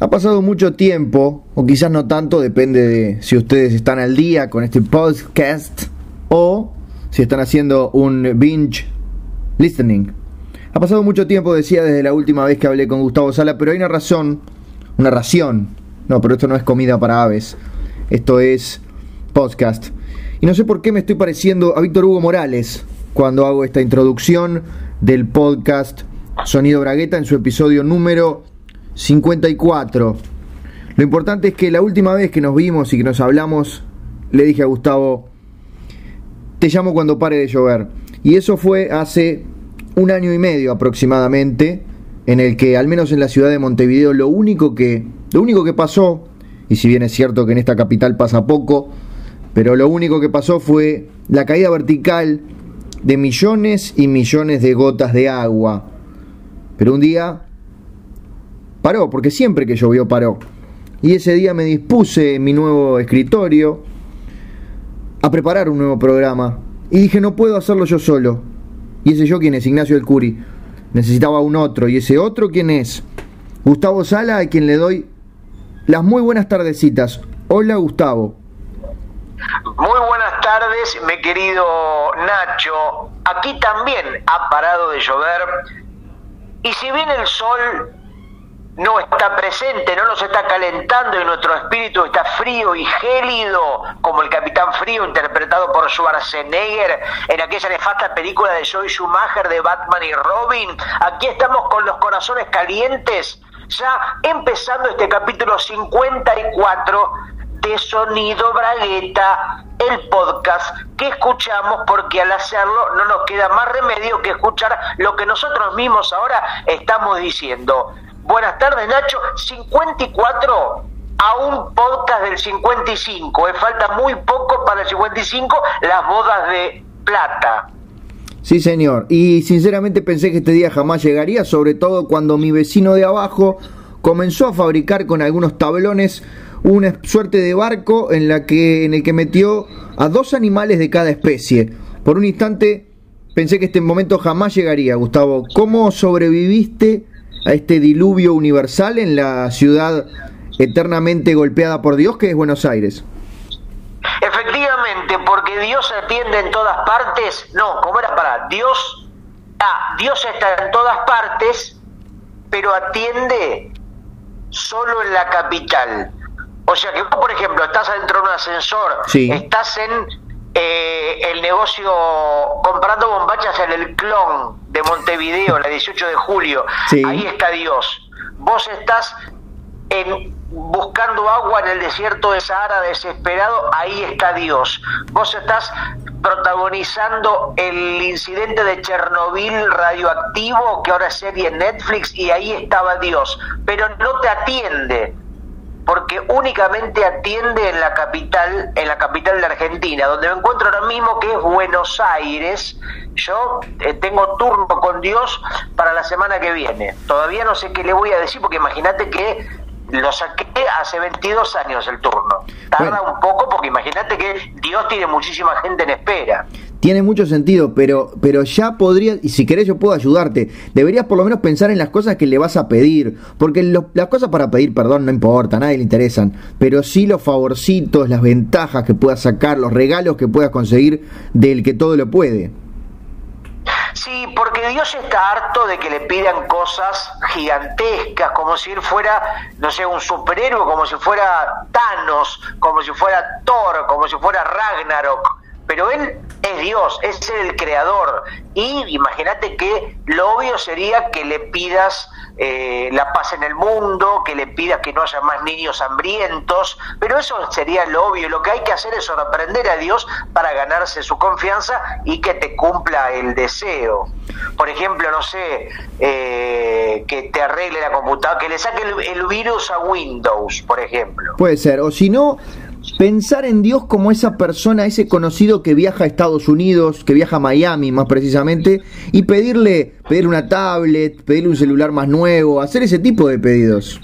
Ha pasado mucho tiempo, o quizás no tanto, depende de si ustedes están al día con este podcast o si están haciendo un binge listening. Ha pasado mucho tiempo, decía, desde la última vez que hablé con Gustavo Sala, pero hay una razón, una ración. No, pero esto no es comida para aves, esto es podcast. Y no sé por qué me estoy pareciendo a Víctor Hugo Morales cuando hago esta introducción del podcast Sonido Bragueta en su episodio número 54. Lo importante es que la última vez que nos vimos y que nos hablamos, le dije a Gustavo, te llamo cuando pare de llover. Y eso fue hace un año y medio aproximadamente, en el que, al menos en la ciudad de Montevideo, lo único que, lo único que pasó, y si bien es cierto que en esta capital pasa poco, pero lo único que pasó fue la caída vertical de millones y millones de gotas de agua. Pero un día paró, porque siempre que llovió paró. Y ese día me dispuse en mi nuevo escritorio a preparar un nuevo programa. Y dije, no puedo hacerlo yo solo. Y ese yo, ¿quién es? Ignacio del Curi. Necesitaba un otro. ¿Y ese otro quién es? Gustavo Sala, a quien le doy las muy buenas tardecitas. Hola, Gustavo. Muy buenas tardes, mi querido Nacho. Aquí también ha parado de llover. Y si bien el sol no está presente, no nos está calentando y nuestro espíritu está frío y gélido, como el Capitán Frío interpretado por Schwarzenegger en aquella nefasta película de Joy Schumacher de Batman y Robin. Aquí estamos con los corazones calientes, ya empezando este capítulo 54 de Sonido Bragueta, el podcast que escuchamos porque al hacerlo no nos queda más remedio que escuchar lo que nosotros mismos ahora estamos diciendo. Buenas tardes, Nacho. 54 a un podcast del 55. Eh, falta muy poco para el 55, las bodas de plata. Sí, señor. Y sinceramente pensé que este día jamás llegaría, sobre todo cuando mi vecino de abajo comenzó a fabricar con algunos tablones una suerte de barco en la en el que metió a dos animales de cada especie. Por un instante pensé que este momento jamás llegaría, Gustavo. ¿Cómo sobreviviste a este diluvio universal en la ciudad eternamente golpeada por Dios que es Buenos Aires. Efectivamente, porque Dios atiende en todas partes. No, ¿cómo era para Dios? Ah, Dios está en todas partes, pero atiende solo en la capital. O sea que vos, por ejemplo, estás adentro de un ascensor, estás en eh, el negocio comprando bombachas en el clon de Montevideo, la 18 de julio. Ahí está Dios. Vos estás en, buscando agua en el desierto de Sahara desesperado, ahí está Dios. Vos estás protagonizando el incidente de Chernobyl radioactivo, que ahora es serie en Netflix, y ahí estaba Dios. Pero no te atiende porque únicamente atiende en la capital, en la capital de Argentina, donde me encuentro ahora mismo que es Buenos Aires. Yo eh, tengo turno con Dios para la semana que viene. Todavía no sé qué le voy a decir porque imagínate que lo saqué hace 22 años el turno. Tarda un poco porque imagínate que Dios tiene muchísima gente en espera. Tiene mucho sentido, pero, pero ya podría, y si querés yo puedo ayudarte, deberías por lo menos pensar en las cosas que le vas a pedir, porque las cosas para pedir perdón no importa, a nadie le interesan, pero sí los favorcitos, las ventajas que puedas sacar, los regalos que puedas conseguir del que todo lo puede. Sí, porque Dios está harto de que le pidan cosas gigantescas, como si él fuera, no sé, un superhéroe, como si fuera Thanos, como si fuera Thor, como si fuera Ragnarok pero él es Dios, es el creador. Y imagínate que lo obvio sería que le pidas eh, la paz en el mundo, que le pidas que no haya más niños hambrientos, pero eso sería lo obvio. Lo que hay que hacer es sorprender a Dios para ganarse su confianza y que te cumpla el deseo. Por ejemplo, no sé, eh, que te arregle la computadora, que le saque el, el virus a Windows, por ejemplo. Puede ser, o si no, pensar en Dios como esa persona, ese conocido que viaja a Estados Unidos, que viaja a Miami más precisamente, y pedirle, pedirle una tablet, pedirle un celular más nuevo, hacer ese tipo de pedidos.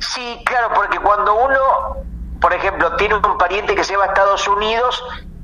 Sí, claro, porque cuando uno, por ejemplo, tiene un pariente que se va a Estados Unidos,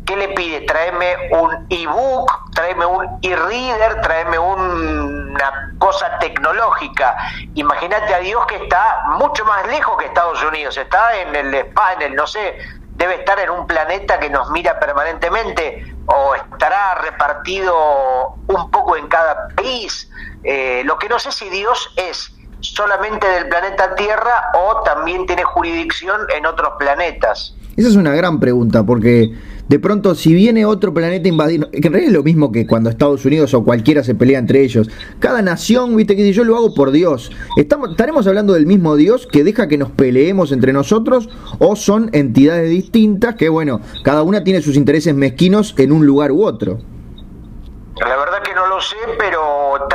¿qué le pide? Tráeme un ebook, tráeme un e-reader, tráeme una cosa tecnológica. Imagínate a Dios que está mucho más lejos que Estados Unidos, está en el el, no sé, debe estar en un planeta que nos mira permanentemente o estará repartido un poco en cada país. Eh, lo que no sé si Dios es solamente del planeta Tierra o también tiene jurisdicción en otros planetas. Esa es una gran pregunta, porque de pronto si viene otro planeta invadido, que en realidad es lo mismo que cuando Estados Unidos o cualquiera se pelea entre ellos, cada nación, viste que si yo lo hago por Dios, ¿Estamos, ¿estaremos hablando del mismo Dios que deja que nos peleemos entre nosotros o son entidades distintas que, bueno, cada una tiene sus intereses mezquinos en un lugar u otro? La verdad que no lo sé, pero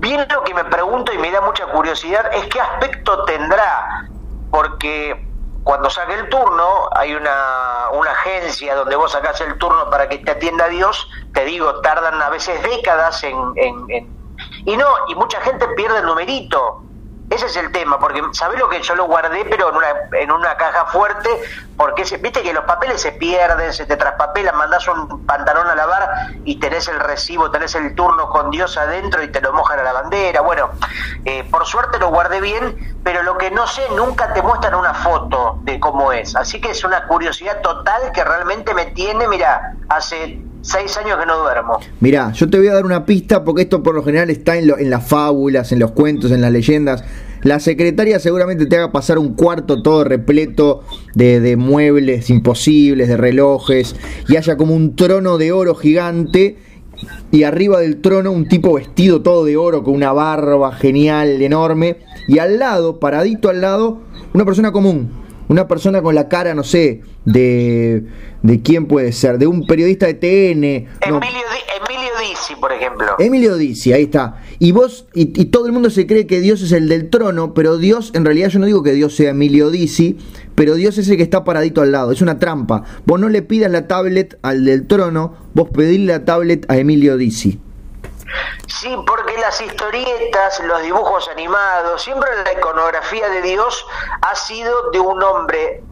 bien lo que me pregunto y me da mucha curiosidad es qué aspecto tendrá, porque cuando saque el turno, hay una, una agencia donde vos sacás el turno para que te atienda Dios, te digo, tardan a veces décadas en, en, en... Y no, y mucha gente pierde el numerito. Ese es el tema, porque ¿sabés lo que yo lo guardé, pero en una, en una caja fuerte? Porque viste que los papeles se pierden, se te traspapelan, mandás un pantalón a lavar y tenés el recibo, tenés el turno con Dios adentro y te lo mojan a la bandera. Bueno, eh, por suerte lo guardé bien, pero lo que no sé, nunca te muestran una foto de cómo es. Así que es una curiosidad total que realmente me tiene, mira, hace seis años que no duermo. Mirá, yo te voy a dar una pista porque esto por lo general está en, en las fábulas, en los cuentos, en las leyendas. La secretaria seguramente te haga pasar un cuarto todo repleto de, muebles imposibles, de relojes, y haya como un trono de oro gigante, y arriba del trono un tipo vestido todo de oro, con una barba genial, enorme, y al lado, paradito al lado, una persona común, una persona con la cara, no sé, de, de quién puede ser, de un periodista de TN. Emilio, Emilio Dizzi, por ejemplo. Emilio Dizzi, ahí está. Y vos, y, todo el mundo se cree que Dios es el del trono, pero Dios, en realidad yo no digo que Dios sea Emilio Dizzi, pero Dios es el que está paradito al lado, es una trampa. Vos no le pidas la tablet al del trono, vos pedís la tablet a Emilio Dizzi. Sí, porque las historietas, los dibujos animados, siempre la iconografía de Dios ha sido de un hombre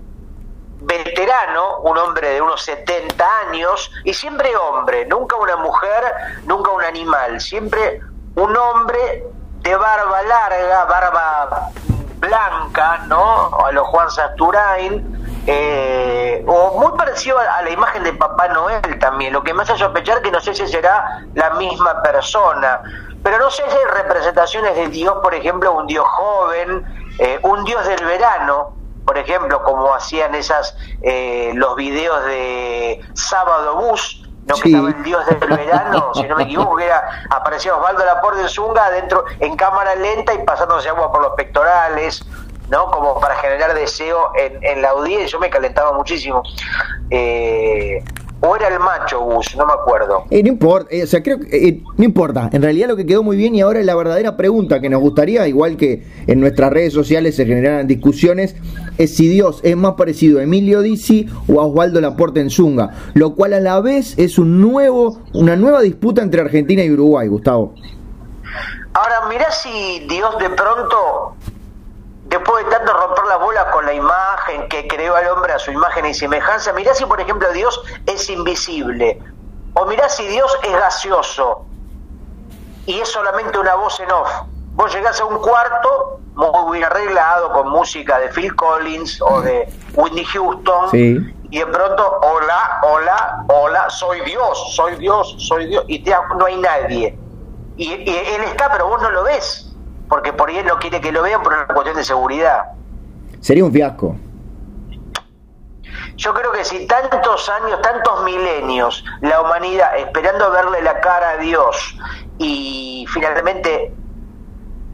veterano, un hombre de unos 70 años, y siempre hombre, nunca una mujer, nunca un animal, siempre un hombre de barba larga, barba blanca, ¿no? A los Juan Sasturain, eh, o muy parecido a, la imagen de Papá Noel también, lo que me hace sospechar que no sé si será la misma persona, pero no sé si hay representaciones de Dios, por ejemplo, un Dios joven, eh, un Dios del verano, por ejemplo, como hacían esas eh, los videos de Sábado Bus, no que estaba el dios del verano, si no me equivoco, que era, aparecía Osvaldo Laporte de Zunga adentro en cámara lenta y pasándose agua por los pectorales, ¿no? Como para generar deseo en, en la audiencia, yo me calentaba muchísimo. Eh, o era el macho Gus, no me acuerdo. Eh, no importa, eh, o sea, creo que eh, no importa. En realidad lo que quedó muy bien y ahora es la verdadera pregunta que nos gustaría, igual que en nuestras redes sociales se generaran discusiones, es si Dios es más parecido a Emilio Dizzi o a Osvaldo Laporte en Zunga, lo cual a la vez es un nuevo, una nueva disputa entre Argentina y Uruguay, Gustavo. Ahora, mirá si Dios de pronto después de tanto romper la bola con la imagen que creó al hombre a su imagen y semejanza, mirá si por ejemplo Dios es invisible, o mirá si Dios es gaseoso y es solamente una voz en off. Vos llegás a un cuarto muy bien arreglado con música de Phil Collins o de Whitney Houston y de pronto, hola, hola, hola, soy Dios, soy Dios, soy Dios, y te, no hay nadie. Y, y él está, pero vos no lo ves porque por ahí él no quiere que lo vean por una cuestión de seguridad. Sería un fiasco. Yo creo que si tantos años, tantos milenios, la humanidad esperando verle la cara a Dios y finalmente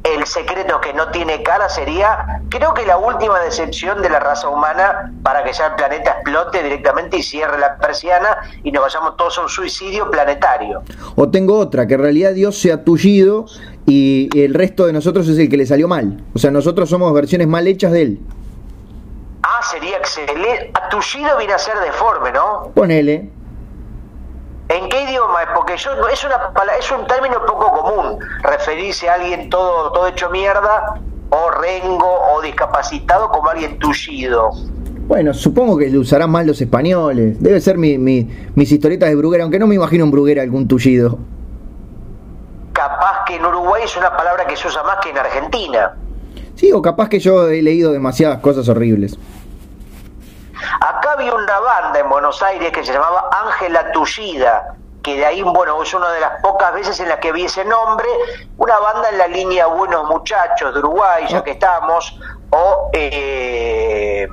el secreto que no tiene cara sería, creo que la última decepción de la raza humana para que ya el planeta explote directamente y cierre la persiana y nos vayamos todos a un suicidio planetario. O tengo otra, que en realidad Dios sea tullido y el resto de nosotros es el que le salió mal. O sea, nosotros somos versiones mal hechas de él. Ah, sería excelente. Tullido viene a ser deforme, ¿no? Ponele. ¿En qué idioma? Porque yo, es, una, es un término poco común referirse a alguien todo, todo hecho mierda o rengo o discapacitado como alguien tullido. Bueno, supongo que lo usarán más los españoles. Debe ser mi, mi- mis historietas de Bruguera, aunque no me imagino en Bruguera algún tullido. Capaz que en Uruguay es una palabra que se usa más que en Argentina. Sí, o capaz que yo he leído demasiadas cosas horribles. Acá había una banda en Buenos Aires que se llamaba Ángela Tullida, que de ahí, bueno, es una de las pocas veces en las que vi ese nombre, una banda en la línea Buenos Muchachos de Uruguay, ya Oh. que estamos, o eh,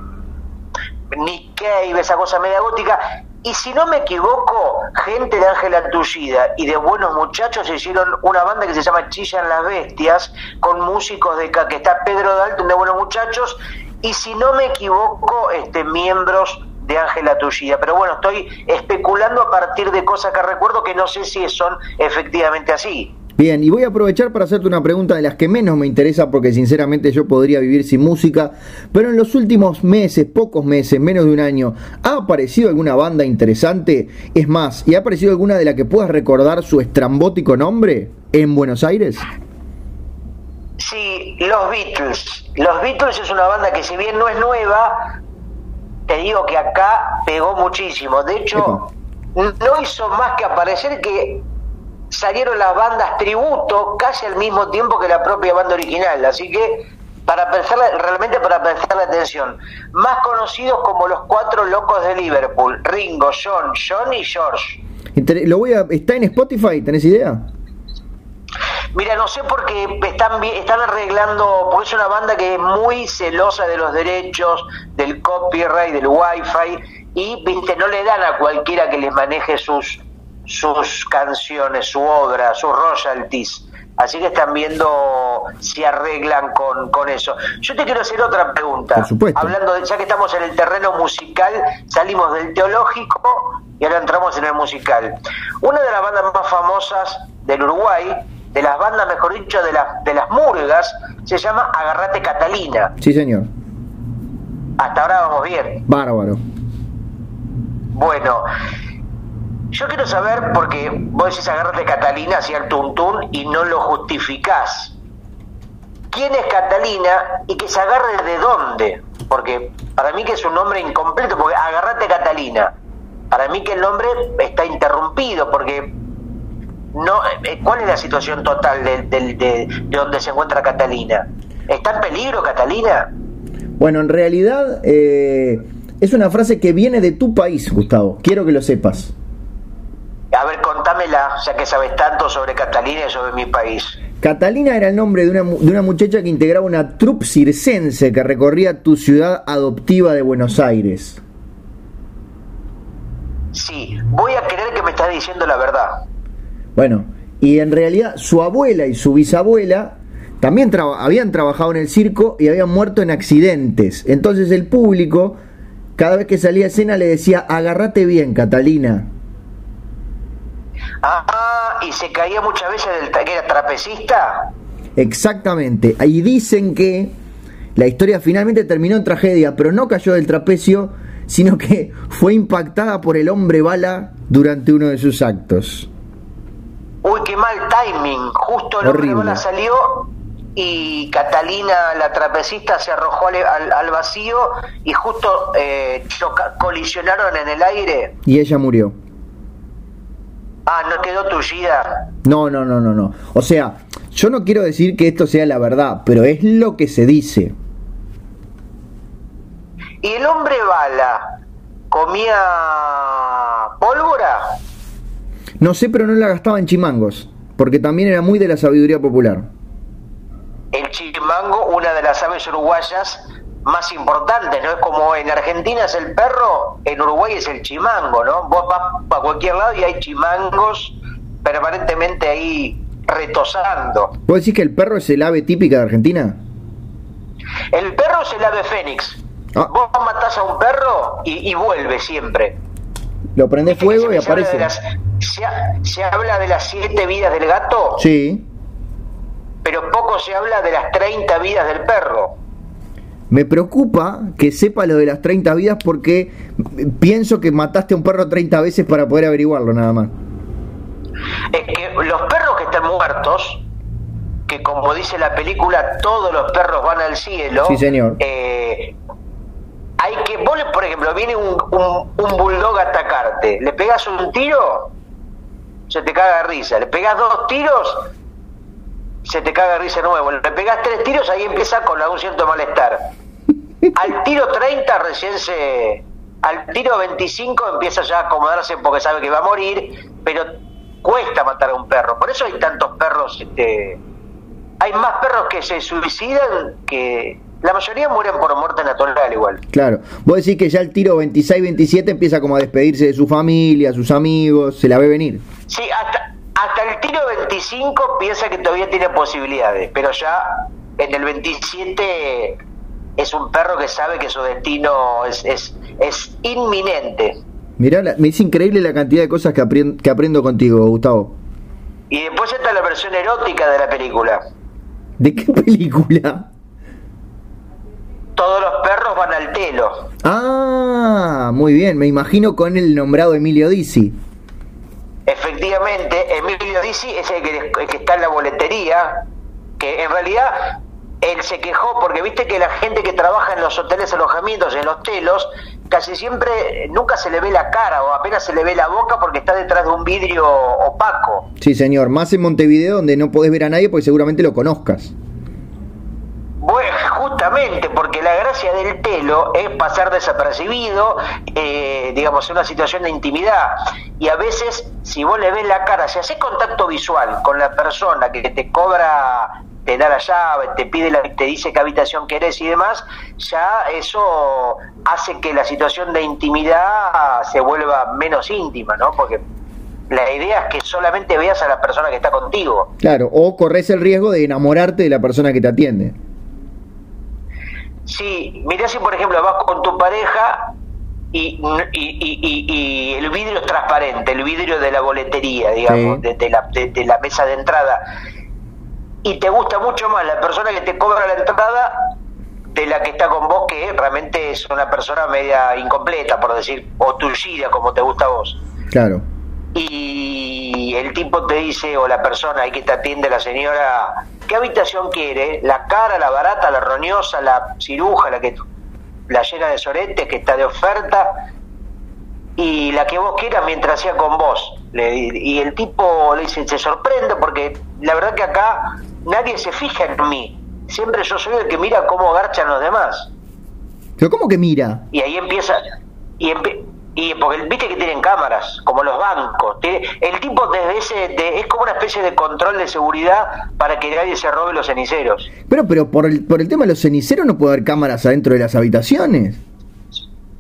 Nick Cave, esa cosa media gótica. Y si no me equivoco, gente de Ángela Tullida y de Buenos Muchachos hicieron una banda que se llama Chillan las Bestias, con músicos de que está Pedro Dalton de Buenos Muchachos, y si no me equivoco, este, miembros de Ángela Tullida. Pero bueno, estoy especulando a partir de cosas que recuerdo que no sé si son efectivamente así. Bien, y voy a aprovechar para hacerte una pregunta de las que menos me interesa porque sinceramente yo podría vivir sin música, pero en los últimos meses, pocos meses, menos de un año, ¿ha aparecido alguna banda interesante? Es más, ¿y ha aparecido alguna de la que puedas recordar su estrambótico nombre en Buenos Aires? Sí, los Beatles. Los Beatles es una banda que si bien no es nueva, te digo que acá pegó muchísimo. De hecho, no hizo más que aparecer que salieron las bandas tributo casi al mismo tiempo que la propia banda original. Así que para prestarle, realmente para prestarle atención. Más conocidos como los cuatro locos de Liverpool, Ringo, John, John y George. Lo voy a, ¿Está en Spotify? ¿Tenés idea? Mira, no sé por qué están, están arreglando, porque es una banda que es muy celosa de los derechos, del copyright, del wifi, y viste, no le dan a cualquiera que les maneje sus, sus canciones, su obra, sus royalties. Así que están viendo si arreglan con, con eso. Yo te quiero hacer otra pregunta. Por supuesto. Hablando de, ya que estamos en el terreno musical, salimos del teológico y ahora entramos en el musical. Una de las bandas más famosas del Uruguay, de las bandas, mejor dicho, de, las de las murgas, se llama Agarrate Catalina. Sí, señor. Hasta ahora vamos bien. Bárbaro. Bueno, yo quiero saber, porque vos decís Agarrate Catalina hacia el tuntún y no lo justificás. ¿Quién es Catalina y que se agarre de dónde? Porque para mí que es un nombre incompleto, porque Agarrate Catalina. Para mí que el nombre está interrumpido, porque no eh, ¿cuál es la situación total de, de- de- de se encuentra Catalina? ¿Está en peligro Catalina? Bueno, en realidad eh, es una frase que viene de tu país, Gustavo. Quiero que lo sepas. A ver, contámela, ya que sabes tanto sobre Catalina y sobre mi país. Catalina era el nombre de una, de una muchacha que integraba una troupe circense que recorría tu ciudad adoptiva de Buenos Aires. Sí, voy a creer que me estás diciendo la verdad. Bueno, y en realidad su abuela y su bisabuela también habían trabajado en el circo y habían muerto en accidentes. Entonces el público, cada vez que salía a escena, le decía, agárrate bien, Catalina. Ah, y se caía muchas veces del que era trapecista. Exactamente. Ahí dicen que la historia finalmente terminó en tragedia, pero no cayó del trapecio, sino que fue impactada por el hombre bala durante uno de sus actos. Uy, qué mal timing. Justo el hombre Horrible. bala salió y Catalina, la trapecista, se arrojó al, al- al vacío y justo eh, choca- colisionaron en el aire. Y ella murió. Ah, no quedó tullida. No, no, no, no, no. O sea, yo no quiero decir que esto sea la verdad, pero es lo que se dice. ¿Y el hombre bala comía pólvora? No sé, pero no la gastaba en chimangos, porque también era muy de la sabiduría popular. El chimango, una de las aves uruguayas más importantes, ¿no? Es como en Argentina es el perro, en Uruguay es el chimango, ¿no? Vos vas para cualquier lado y hay chimangos permanentemente ahí retosando. ¿Vos decís que el perro es el ave típica de Argentina? El perro es el ave fénix. Ah. Vos matás a un perro y, y vuelve siempre. Lo prende fuego y Se habla de aparece. las- se, ha- se habla de las siete vidas del gato, Sí. pero poco se habla de las 30 vidas del perro. Me preocupa que sepa lo de las 30 vidas porque pienso que mataste a un perro 30 veces para poder averiguarlo nada más. Es que los perros que están muertos, que como dice la película, todos los perros van al cielo. Sí, señor. eh, hay que, vos, por ejemplo, viene un, un, un bulldog a atacarte, le pegas un tiro, se te caga de risa, le pegas dos tiros, se te caga de risa de nuevo, le pegas tres tiros, ahí empieza con algún cierto malestar. Al tiro 30 recién se... Al tiro 25 empieza ya a acomodarse porque sabe que va a morir, pero cuesta matar a un perro. Por eso hay tantos perros, este, hay más perros que se suicidan que... La mayoría mueren por muerte natural igual. Claro. Vos decís que ya el tiro 26-27 empieza como a despedirse de su familia, sus amigos, se la ve venir. Sí, hasta, hasta el tiro 25 piensa que todavía tiene posibilidades, pero ya en el 27 es un perro que sabe que su destino es, es, es inminente. Mirá, la- me es increíble la cantidad de cosas que, que aprendo contigo, Gustavo. Y después está la versión erótica de la película. ¿De qué película? Todos los perros van al telo. Ah, muy bien, me imagino con el nombrado Emilio Dizzi. Efectivamente, Emilio Dizzi es el que, el que está en la boletería, que en realidad él se quejó porque viste que la gente que trabaja en los hoteles alojamientos, en los telos, casi siempre nunca se le ve la cara o apenas se le ve la boca porque está detrás de un vidrio opaco. Sí, señor, más en Montevideo donde no podés ver a nadie porque seguramente lo conozcas. Bueno, justamente porque la gracia del telo es pasar desapercibido, eh, digamos, en una situación de intimidad. Y a veces, si vos le ves la cara, si haces contacto visual con la persona que te cobra, te da la llave, te pide la, te dice qué habitación querés y demás, ya eso hace que la situación de intimidad se vuelva menos íntima, ¿no? Porque la idea es que solamente veas a la persona que está contigo. Claro, o corres el riesgo de enamorarte de la persona que te atiende. Sí, mirá si por ejemplo vas con tu pareja y, y, y- y- y el vidrio es transparente, el vidrio de la boletería, digamos, Sí. de, de la, de- de la mesa de entrada, y te gusta mucho más la persona que te cobra la entrada de la que está con vos, que realmente es una persona media incompleta, por decir, o tullida, como te gusta a vos. Claro. Y el tipo te dice, o la persona ahí que te atiende, la señora, ¿qué habitación quiere? ¿La cara, la barata, la roñosa, la ciruja, la que la llena de soretes, que está de oferta? Y la que vos quieras mientras sea con vos. Le- y el tipo le dice, se sorprende porque la verdad que acá nadie se fija en mí. Siempre yo soy el que mira cómo garchan los demás. Pero ¿cómo que mira? Y ahí empieza. Y, empe- y porque viste que tienen cámaras, como los bancos. Tiene- el tipo desde ese. de- es como una especie de control de seguridad para que nadie se robe los ceniceros. Pero, pero por el, por el tema de los ceniceros no puede haber cámaras adentro de las habitaciones.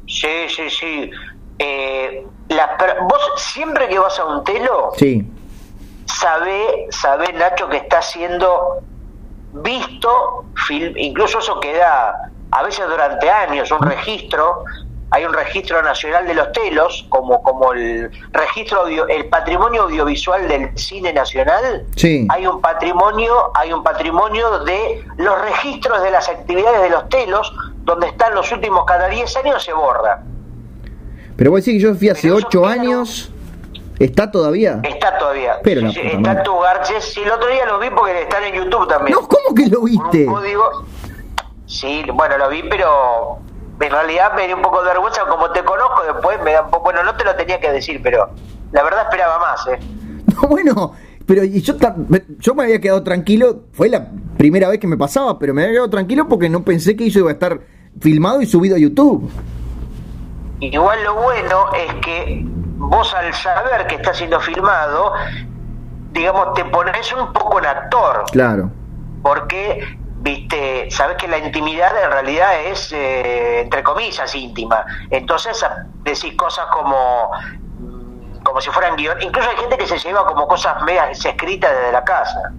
Sí, sí, sí. Eh, las per- vos siempre que vas a un telo, Sí. Sabe, sabe Nacho que está siendo visto, film, incluso eso queda a veces durante años, un registro, hay un registro nacional de los telos, como, como el registro audio- el patrimonio audiovisual del cine nacional, Sí. hay un patrimonio, hay un patrimonio de los registros de las actividades de los telos, donde están los últimos cada 10 años se borra. Pero vos decís que yo fui hace Pero eso ocho queda- años. ¿Está todavía? Está todavía. Pero la Sí, puta está tu Garches. Sí, el otro día lo vi porque están en YouTube también. No, ¿cómo que lo Con viste? un código. Sí, bueno, lo vi, pero en realidad me dio un poco de vergüenza. Como te conozco, después me da un poco. Bueno, no te lo tenía que decir, pero la verdad esperaba más, ¿eh? No, bueno, pero y yo, yo me había quedado tranquilo. Fue la primera vez que me pasaba, pero me había quedado tranquilo porque no pensé que eso iba a estar filmado y subido a YouTube. Igual lo bueno es que vos al saber que está siendo filmado, digamos, te pones un poco en actor. Claro. porque viste sabes que la intimidad en realidad es eh, entre comillas íntima entonces decís cosas como mm, como si fueran guion incluso hay gente que se lleva como cosas medias escritas desde la casa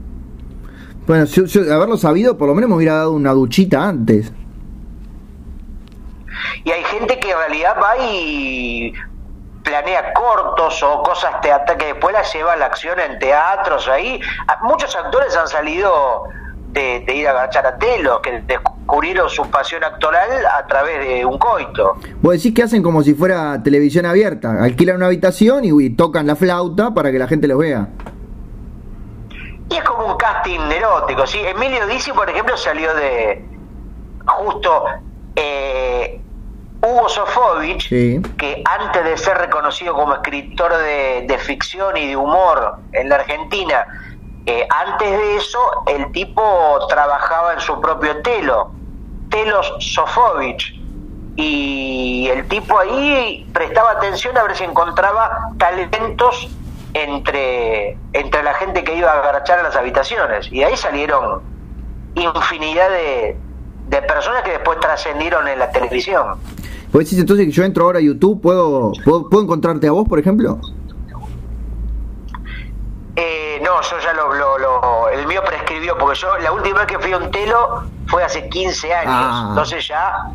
Bueno, yo, yo, haberlo sabido, por lo menos me hubiera dado una duchita antes. y hay gente que en realidad va y planea cortos o cosas teatrales que después las lleva a la acción en teatros ahí A- muchos actores han salido de, de ir a agachar a telo que descubrieron su pasión actoral a través de un coito Vos decís que hacen como si fuera televisión abierta. Alquilan una habitación y, y tocan la flauta para que la gente los vea. Y es como un casting erótico, ¿sí? Emilio Dizzi, por ejemplo, salió de justo eh, Hugo Sofovich, Sí. que antes de ser reconocido como escritor de, de ficción y de humor en la Argentina, eh, antes de eso el tipo trabajaba en su propio telo, Telos Sofovich, y el tipo ahí prestaba atención a ver si encontraba talentos entre, entre la gente que iba a agachar a las habitaciones, y de ahí salieron infinidad de, de personas que después trascendieron en la televisión. ¿Vos decís entonces que yo entro ahora a YouTube, ¿puedo, puedo, puedo encontrarte a vos, por ejemplo? Eh, no, yo ya lo, lo- lo- El mío prescribió, porque yo la última vez que fui a un telo fue hace 15 años. Ah. Entonces ya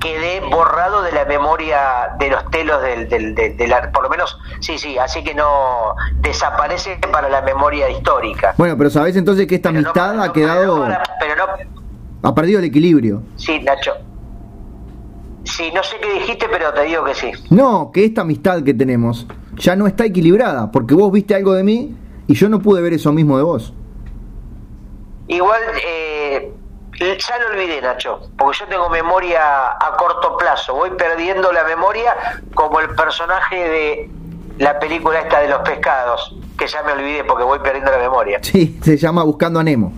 quedé borrado de la memoria de los telos del, del, del- de la- Por lo menos, sí, sí, así que no. Desaparece para la memoria histórica. Bueno, pero sabés entonces que esta Pero no amistad ha quedado, Pero no, para- pero no. ha perdido el equilibrio. Sí, Nacho. Sí, no sé qué dijiste, pero te digo que sí. No, que esta amistad que tenemos ya no está equilibrada, porque vos viste algo de mí y yo no pude ver eso mismo de vos. Igual, eh, ya lo olvidé, Nacho, porque yo tengo memoria a corto plazo. Voy perdiendo la memoria como el personaje de la película esta de los pescados, que ya me olvidé porque voy perdiendo la memoria. Sí, se llama Buscando a Nemo.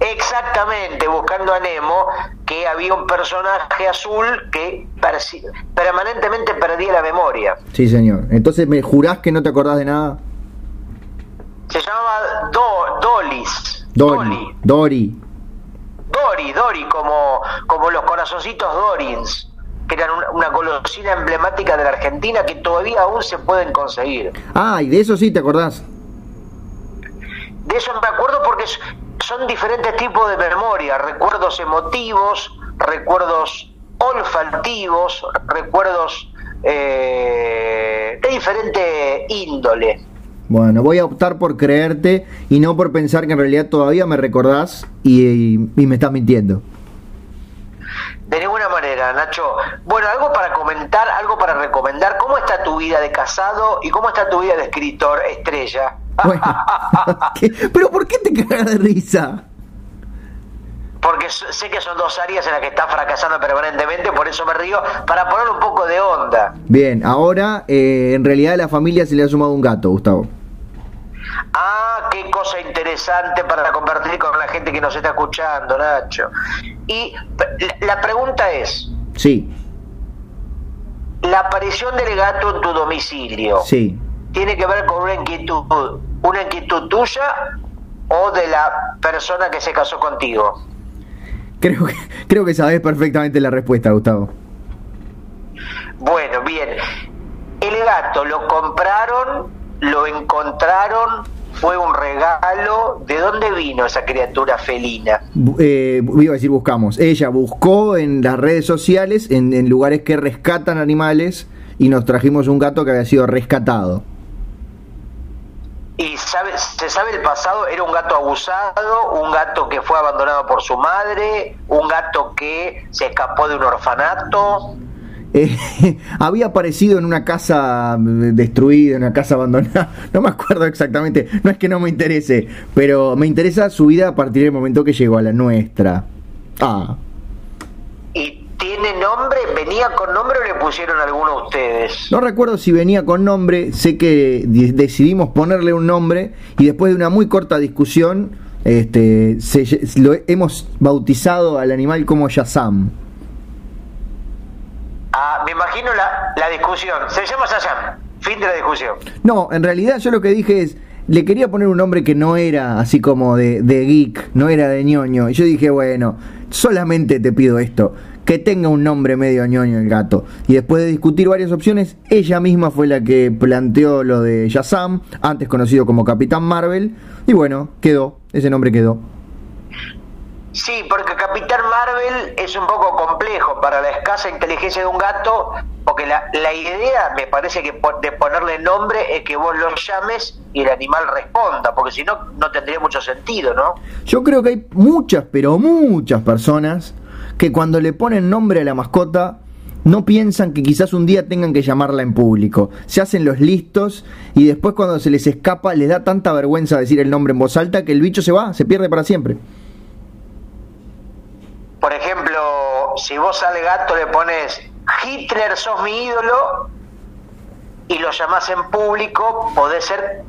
Exactamente, buscando a Nemo, que había un personaje azul que permanentemente perdía la memoria. Sí, señor. Entonces, ¿me jurás que no te acordás de nada? Se llamaba Do- Dolis. Dori. Dori. Dori, Dori, como, como los corazoncitos Dorins, que eran una, una golosina emblemática de la Argentina que todavía aún se pueden conseguir. Ah, y de eso sí te acordás. De eso me acuerdo porque son diferentes tipos de memoria, recuerdos emotivos, recuerdos olfativos, recuerdos eh, de diferente índole. Bueno, voy a optar por creerte y no por pensar que en realidad todavía me recordás y, y- y me estás mintiendo. De ninguna manera, Nacho. Bueno, algo para comentar, algo para recomendar. ¿Cómo está tu vida de casado y cómo está tu vida de escritor estrella? Bueno. ¿pero por qué te cagas de risa? Porque sé que son dos áreas en las que estás fracasando permanentemente, por eso me río, para poner un poco de onda. Bien, ahora eh, en realidad a la familia se le ha sumado un gato, Gustavo. Ah, qué cosa interesante para compartir con la gente que nos está escuchando, Nacho. Y la pregunta es, Sí, ¿la aparición del gato en tu domicilio sí. Tiene que ver con una inquietud, una inquietud tuya o de la persona que se casó contigo? Creo que, creo que sabes perfectamente la respuesta, Gustavo. Bueno, bien. El gato lo compraron, lo encontraron, fue un regalo. ¿De dónde vino esa criatura felina? Eh, iba a decir buscamos. Ella buscó en las redes sociales, en, en lugares que rescatan animales, y nos trajimos un gato que había sido rescatado. ¿Y sabe, se sabe el pasado? ¿Era un gato abusado? ¿Un gato que fue abandonado por su madre? ¿Un gato que se escapó de un orfanato? Eh, había aparecido en una casa mm, destruida, en una casa abandonada. No me acuerdo exactamente. No es que no me interese, pero me interesa su vida a partir del momento que llegó a la nuestra. Ah, ¿Y tiene nombre? ¿Venía con nombre o le pusieron alguno a ustedes? no recuerdo si venía con nombre. Sé que de- decidimos ponerle un nombre y después de una muy corta discusión, este, se lo hemos bautizado al animal como Yazam. Ah, me imagino la, la discusión. Se llama Sayam. Fin de la discusión. No, en realidad yo lo que dije es, le quería poner un nombre que no era así como de, de geek, no era de ñoño. Y yo dije, bueno, solamente te pido esto, que tenga un nombre medio ñoño el gato. Y después de discutir varias opciones, ella misma fue la que planteó lo de Shazam, antes conocido como Capitán Marvel. Y bueno, quedó, ese nombre quedó. Sí, porque Capitán Marvel es un poco complejo para la escasa inteligencia de un gato, porque la, la idea, me parece que de ponerle nombre es que vos lo llames y el animal responda, porque si no, no tendría mucho sentido, ¿no? Yo creo que hay muchas, pero muchas personas que cuando le ponen nombre a la mascota no piensan que quizás un día tengan que llamarla en público. Se hacen los listos y después cuando se les escapa les da tanta vergüenza decir el nombre en voz alta que el bicho se va, se pierde para siempre. Por ejemplo, si vos al gato le pones Hitler sos mi ídolo y lo llamás en público, podés ser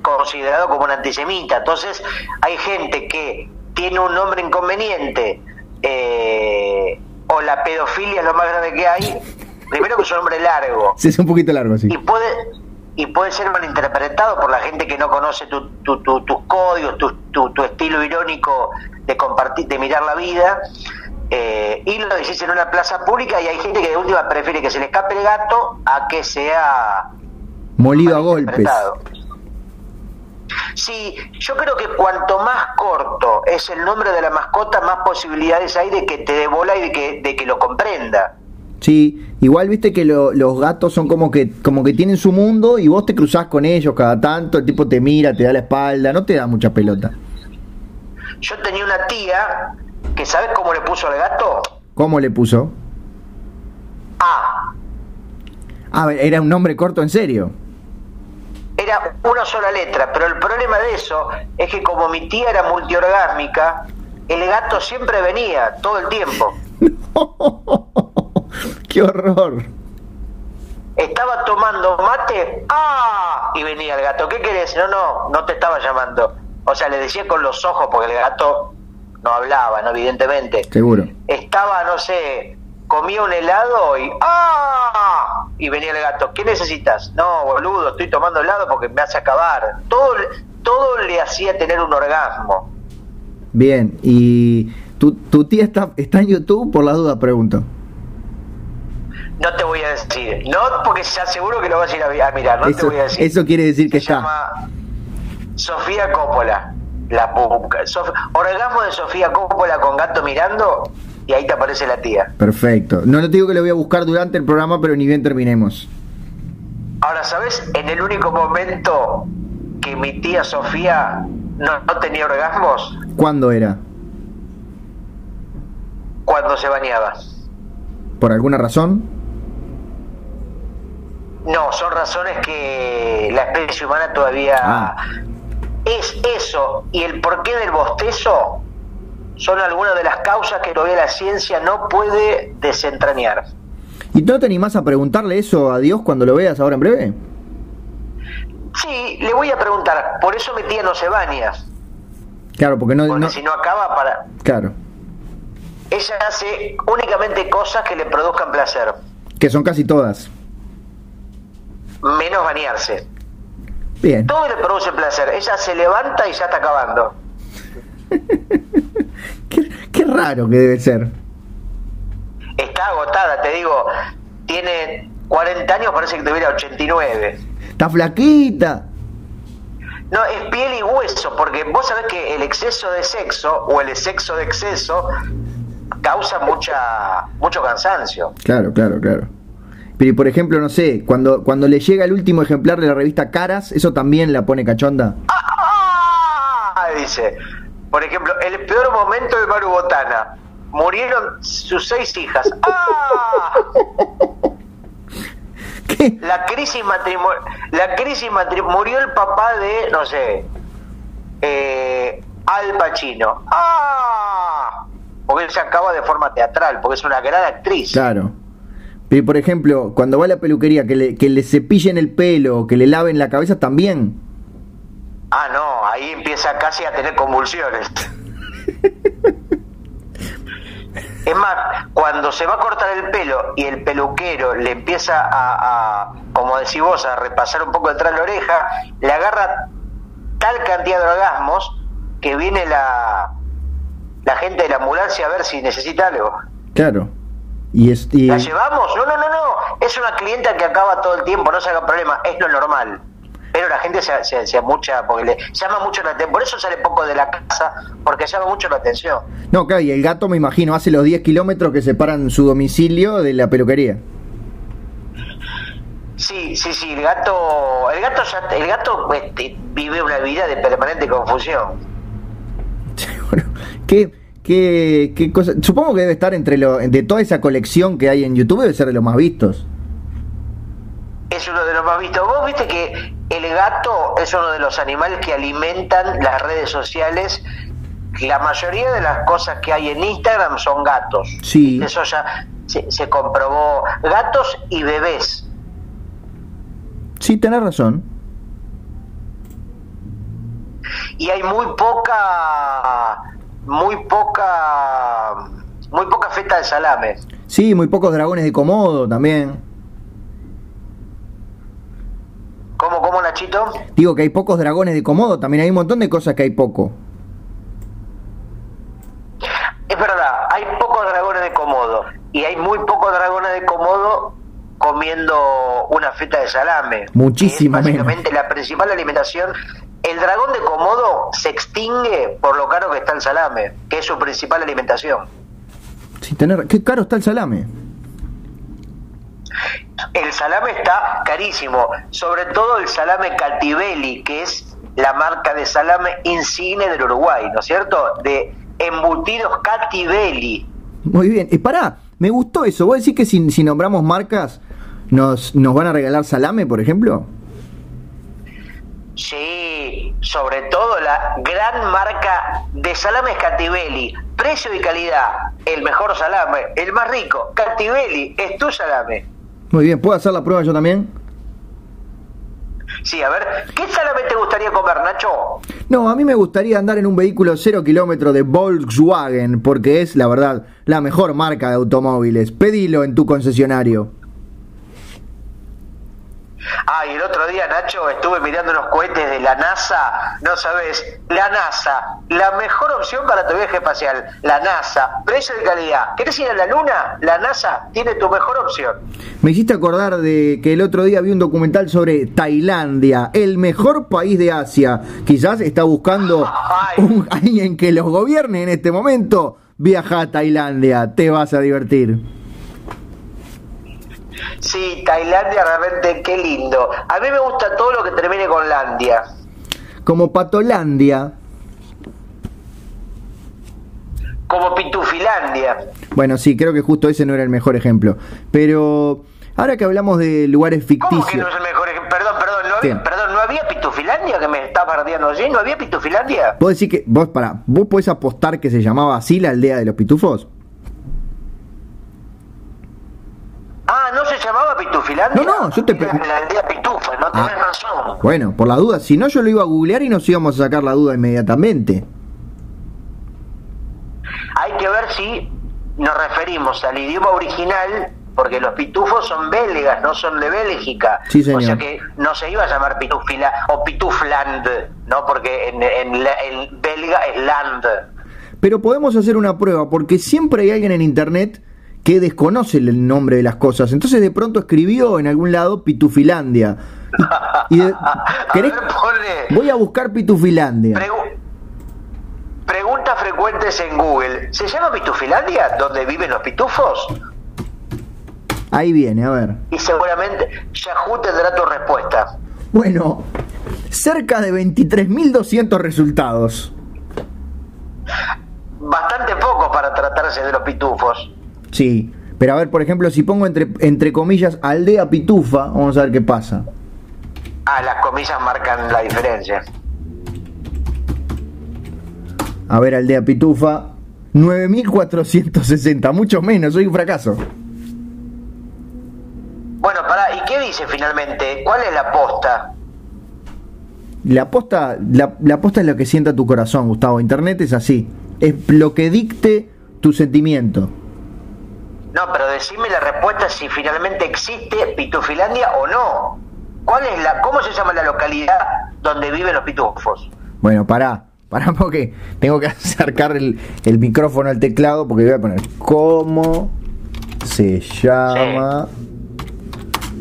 considerado como un antisemita. Entonces hay gente que tiene un nombre inconveniente eh, o la pedofilia es lo más grande que hay. Primero que es un nombre largo. Sí, es un poquito largo, sí. Y puede, y puede ser malinterpretado por la gente que no conoce tu, tu, tu- tus códigos, tu, tu- tu estilo irónico de compartir, de mirar la vida. eh, y lo decís en una plaza pública y hay gente que de última prefiere que se le escape el gato a que sea Molido a golpes. Sí, yo creo que cuanto más corto es el nombre de la mascota, más posibilidades hay de que te dé bola y de que, de que lo comprenda. Sí, igual viste que lo- los gatos son como que como que tienen su mundo y vos te cruzás con ellos cada tanto, el tipo te mira, te da la espalda, no te da mucha pelota. Yo tenía una tía que, ¿sabes cómo le puso al gato? ¿Cómo le puso? A. Ah, era un nombre corto en serio. Era una sola letra, pero el problema de eso es que como mi tía era multiorgásmica, el gato siempre venía, todo el tiempo. ¡Qué horror! Estaba tomando mate, ¡ah! Y venía el gato, ¿qué querés? No, no, no te estaba llamando. O sea, le decía con los ojos porque el gato no hablaba, ¿no? Evidentemente. Seguro. Estaba, no sé, comía un helado y ¡ah! Y venía el gato, ¿qué necesitas? No, boludo, estoy tomando helado porque me hace acabar. Todo, todo le hacía tener un orgasmo. Bien, y tu, tu tía está, está en YouTube, por la duda pregunto. No te voy a decir, no porque ya seguro que lo vas a ir a, mirar, no te eso, voy a decir. eso quiere decir que Se está. llama Sofía Coppola. La. Sof- orgasmo de Sofía Coppola con gato mirando y ahí te aparece la tía. Perfecto. No, no te digo que lo voy a buscar durante el programa, pero ni bien terminemos. Ahora, ¿sabes? En el único momento que mi tía Sofía no, no tenía orgasmos, ¿Cuándo era? cuando se bañaba. ¿Por alguna razón? No, son razones que la especie humana todavía... Ah. Es eso y el porqué del bostezo son algunas de las causas que todavía la ciencia no puede desentrañar. ¿Y tú no te animás a preguntarle eso a Dios cuando lo veas ahora en breve? Sí, le voy a preguntar, por eso mi tía no se baña, Claro, porque no... porque no- si no acaba para... Claro, Ella hace únicamente cosas que le produzcan placer, que son casi todas. menos bañarse. Bien. Todo le produce placer, ella se levanta y ya está acabando. Qué, qué raro que debe ser. Está agotada, te digo, tiene 40 años, parece que tuviera 89. Está flaquita. No, es piel y hueso, porque vos sabés que el exceso de sexo o el sexo de exceso causa mucha mucho cansancio. Claro, claro, claro. Pero y por ejemplo, no sé, cuando, cuando le llega el último ejemplar de la revista Caras, ¿eso también la pone cachonda? ¡Ah! Dice, por ejemplo, el peor momento de Maru Botana. Murieron sus seis hijas. ¡Ah! ¿Qué? La crisis matrimonial. La crisis matrimonial. Murió el papá de, no sé, eh, Al Pacino. ¡Ah! Porque él se acaba de forma teatral, porque es una gran actriz. Claro. Pero por ejemplo, cuando va a la peluquería, que le, que le cepillen el pelo, que le laven la cabeza, también. Ah, no, ahí empieza casi a tener convulsiones. Es más, cuando se va a cortar el pelo y el peluquero le empieza a, a, como decís vos, a repasar un poco detrás de la oreja, le agarra tal cantidad de orgasmos que viene la, la gente de la ambulancia a ver si necesita algo. Claro. Y es. Y, ¿La llevamos? No, no, no, no. Es una clienta que acaba todo el tiempo, no se haga problema, es lo normal. Pero la gente se, se, se mucha, porque le llama mucho la atención. Por eso sale poco de la casa, porque llama mucho la atención. no, claro, y el gato, me imagino, hace los 10 kilómetros que separan su domicilio de la peluquería. Sí, sí, sí, el gato, el gato ya, el gato este, vive una vida de permanente confusión. Seguro. ¿Qué, qué, qué cosa? Supongo que debe estar entre lo, de toda esa colección que hay en YouTube, debe ser de los más vistos. Es uno de los más vistos. Vos viste que el gato es uno de los animales que alimentan las redes sociales la mayoría de las cosas que hay en Instagram son gatos. Sí. Eso ya se, se comprobó. Gatos y bebés. Sí, tenés razón. Y hay muy poca, muy poca, muy poca feta de salame. Sí, muy pocos dragones de Komodo también. ¿Cómo, cómo, Nachito? Digo que hay pocos dragones de Komodo, también hay un montón de cosas que hay poco. Es verdad, hay pocos dragones de Komodo y hay muy pocos dragones de Komodo comiendo una feta de salame. Muchísimo es básicamente la principal alimentación. El dragón de Komodo se extingue por lo caro que está el salame, que es su principal alimentación. Tener... Qué caro está el salame. El salame está carísimo, sobre todo el salame Cativelli, que es la marca de salame insigne del Uruguay, ¿no es cierto? De embutidos Cativelli. Muy bien, y pará, me gustó eso. ¿Vos decís que si, si nombramos marcas nos, nos van a regalar salame, por ejemplo? Sí, sobre todo la gran marca de salames Cativelli. Precio y calidad, el mejor salame, el más rico. Cativelli, es tu salame. Muy bien, ¿puedo hacer la prueba yo también? Sí, a ver, ¿qué salame te gustaría comer, Nacho? No, a mí me gustaría andar en un vehículo cero kilómetro de Volkswagen, porque es, la verdad, la mejor marca de automóviles. Pedilo en tu concesionario. Ah, y el otro día, Nacho, estuve mirando unos cohetes de la NASA. No sabes, la NASA, la mejor opción para tu viaje espacial. La NASA, precio y calidad. ¿Querés ir a la Luna? La NASA tiene tu mejor opción. Me hiciste acordar de que el otro día vi un documental sobre Tailandia, el mejor país de Asia. Quizás está buscando un, alguien que los gobierne en este momento. Viaja a Tailandia, te vas a divertir. Sí, Tailandia realmente qué lindo. A mí me gusta todo lo que termine con Landia. Como Patolandia. Como Pitufilandia. Bueno, sí, creo que justo ese no era el mejor ejemplo. Pero ahora que hablamos de lugares ¿Cómo que ficticios. no es el mejor ejemplo? Perdón, perdón, ¿no había, perdón, ¿no había Pitufilandia que me está bardeando allí? ¿No había Pitufilandia? ¿Vos decís que vos para vos podés apostar que se llamaba así la aldea de los pitufos? Ah, ¿no se llamaba Pitufilandia? No, no, yo te Era La aldea Pitufa, no tenés Ah. razón. Bueno, por la duda, si no yo lo iba a googlear y nos íbamos a sacar la duda inmediatamente. Hay que ver si nos referimos al idioma original, porque los pitufos son belgas, no son de Bélgica. Sí, señor. O sea que no se iba a llamar Pitufila o Pitufland, ¿no? Porque en, en, la- en belga es land. Pero podemos hacer una prueba porque siempre hay alguien en internet que desconoce el nombre de las cosas. Entonces de pronto escribió en algún lado Pitufilandia. Y, y de- A ¿querés? ver, ponle Voy a buscar Pitufilandia. pregu- preguntas frecuentes en Google. ¿Se llama Pitufilandia, donde viven los pitufos? Ahí viene, a ver. Y seguramente Yahoo tendrá tu respuesta. Bueno, cerca de 23.200 resultados. Bastante poco para tratarse de los pitufos. Sí, pero a ver, por ejemplo, si pongo entre, entre comillas aldea pitufa, vamos a ver qué pasa. Ah, las comillas marcan la diferencia. A ver, aldea pitufa, 9.460, mucho menos, soy un fracaso. Bueno, pará, ¿y qué dice finalmente? ¿Cuál es la posta? La posta, la, la posta es lo que sienta tu corazón, Gustavo. Internet es así. Es lo que dicte tu sentimiento. No, pero decime la respuesta si finalmente existe Pitufilandia o no. ¿Cuál es la, cómo se llama la localidad donde viven los pitufos? Bueno, pará, pará porque tengo que acercar el, el micrófono al teclado porque voy a poner cómo se llama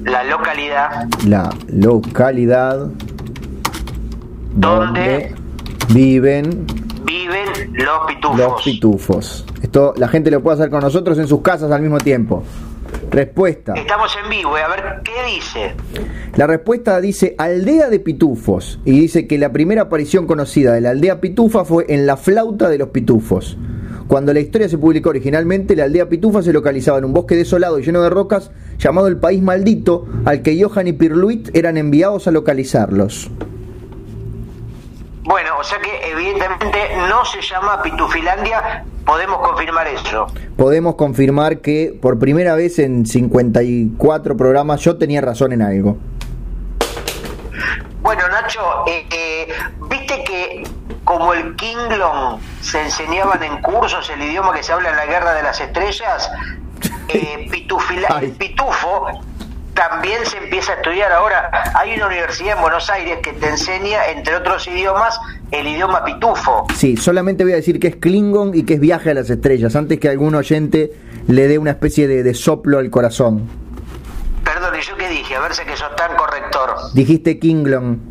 La localidad la localidad ¿Dónde? donde viven viven los pitufos. los pitufos. Esto la gente lo puede hacer con nosotros en sus casas al mismo tiempo. Respuesta. Estamos en vivo, eh, a ver qué dice. La respuesta dice aldea de pitufos y dice que la primera aparición conocida de la aldea pitufa fue en la flauta de los pitufos. Cuando la historia se publicó originalmente, la aldea pitufa se localizaba en un bosque desolado y lleno de rocas llamado el País Maldito, al que Johan y Pirluit eran enviados a localizarlos. Bueno, o sea que evidentemente no se llama Pitufilandia, podemos confirmar eso. Podemos confirmar que por primera vez en 54 programas yo tenía razón en algo. Bueno, Nacho, eh, eh, viste que como el Kinglong se enseñaban en cursos el idioma que se habla en la Guerra de las Estrellas, eh, el pitufo también se empieza a estudiar ahora. Hay una universidad en Buenos Aires que te enseña, entre otros idiomas, el idioma pitufo. Sí, solamente voy a decir que es Klingon y que es viaje a las estrellas, antes que algún oyente le dé una especie de, soplo al corazón. Perdón, ¿y yo qué dije? A ver si que sos tan corrector. Dijiste Klingon.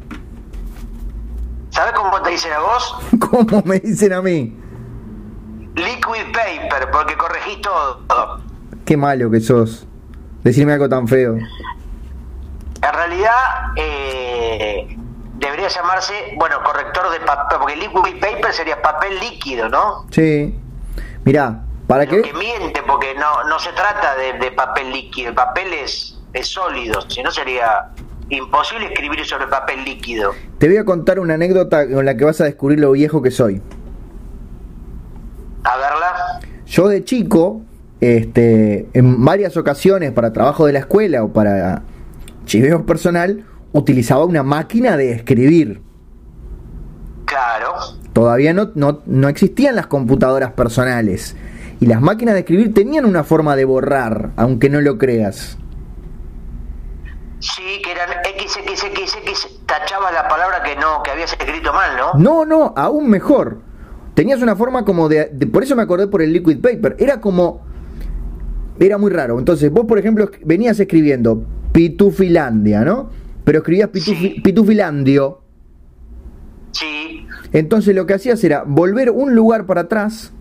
¿Sabes cómo te dicen a vos? ¿Cómo me dicen a mí? Liquid paper, porque corregís todo. Qué malo que sos. Decirme algo tan feo. En realidad, eh, debería llamarse, bueno, corrector de papel, porque liquid paper sería papel líquido, ¿no? Sí. Mirá, ¿para qué? Que miente, porque no, no se trata de, papel líquido, el papel es, es sólido, si no sería imposible escribir sobre papel líquido. Te voy a contar una anécdota con la que vas a descubrir lo viejo que soy. A verla. Yo de chico este, en varias ocasiones para trabajo de la escuela o para chiveo personal, utilizaba una máquina de escribir. Claro. Todavía no, no, existían las computadoras personales. Y las máquinas de escribir tenían una forma de borrar, aunque no lo creas. Sí, que eran XXXX, tachaba la palabra que no, que habías escrito mal, ¿no? No, no, aún mejor. Tenías una forma como de por eso me acordé por el liquid paper. Era como era muy raro. Entonces, vos, por ejemplo, venías escribiendo Pitufilandia, ¿no? Pero escribías Pitufilandio. Sí. Entonces lo que hacías era volver un lugar para atrás,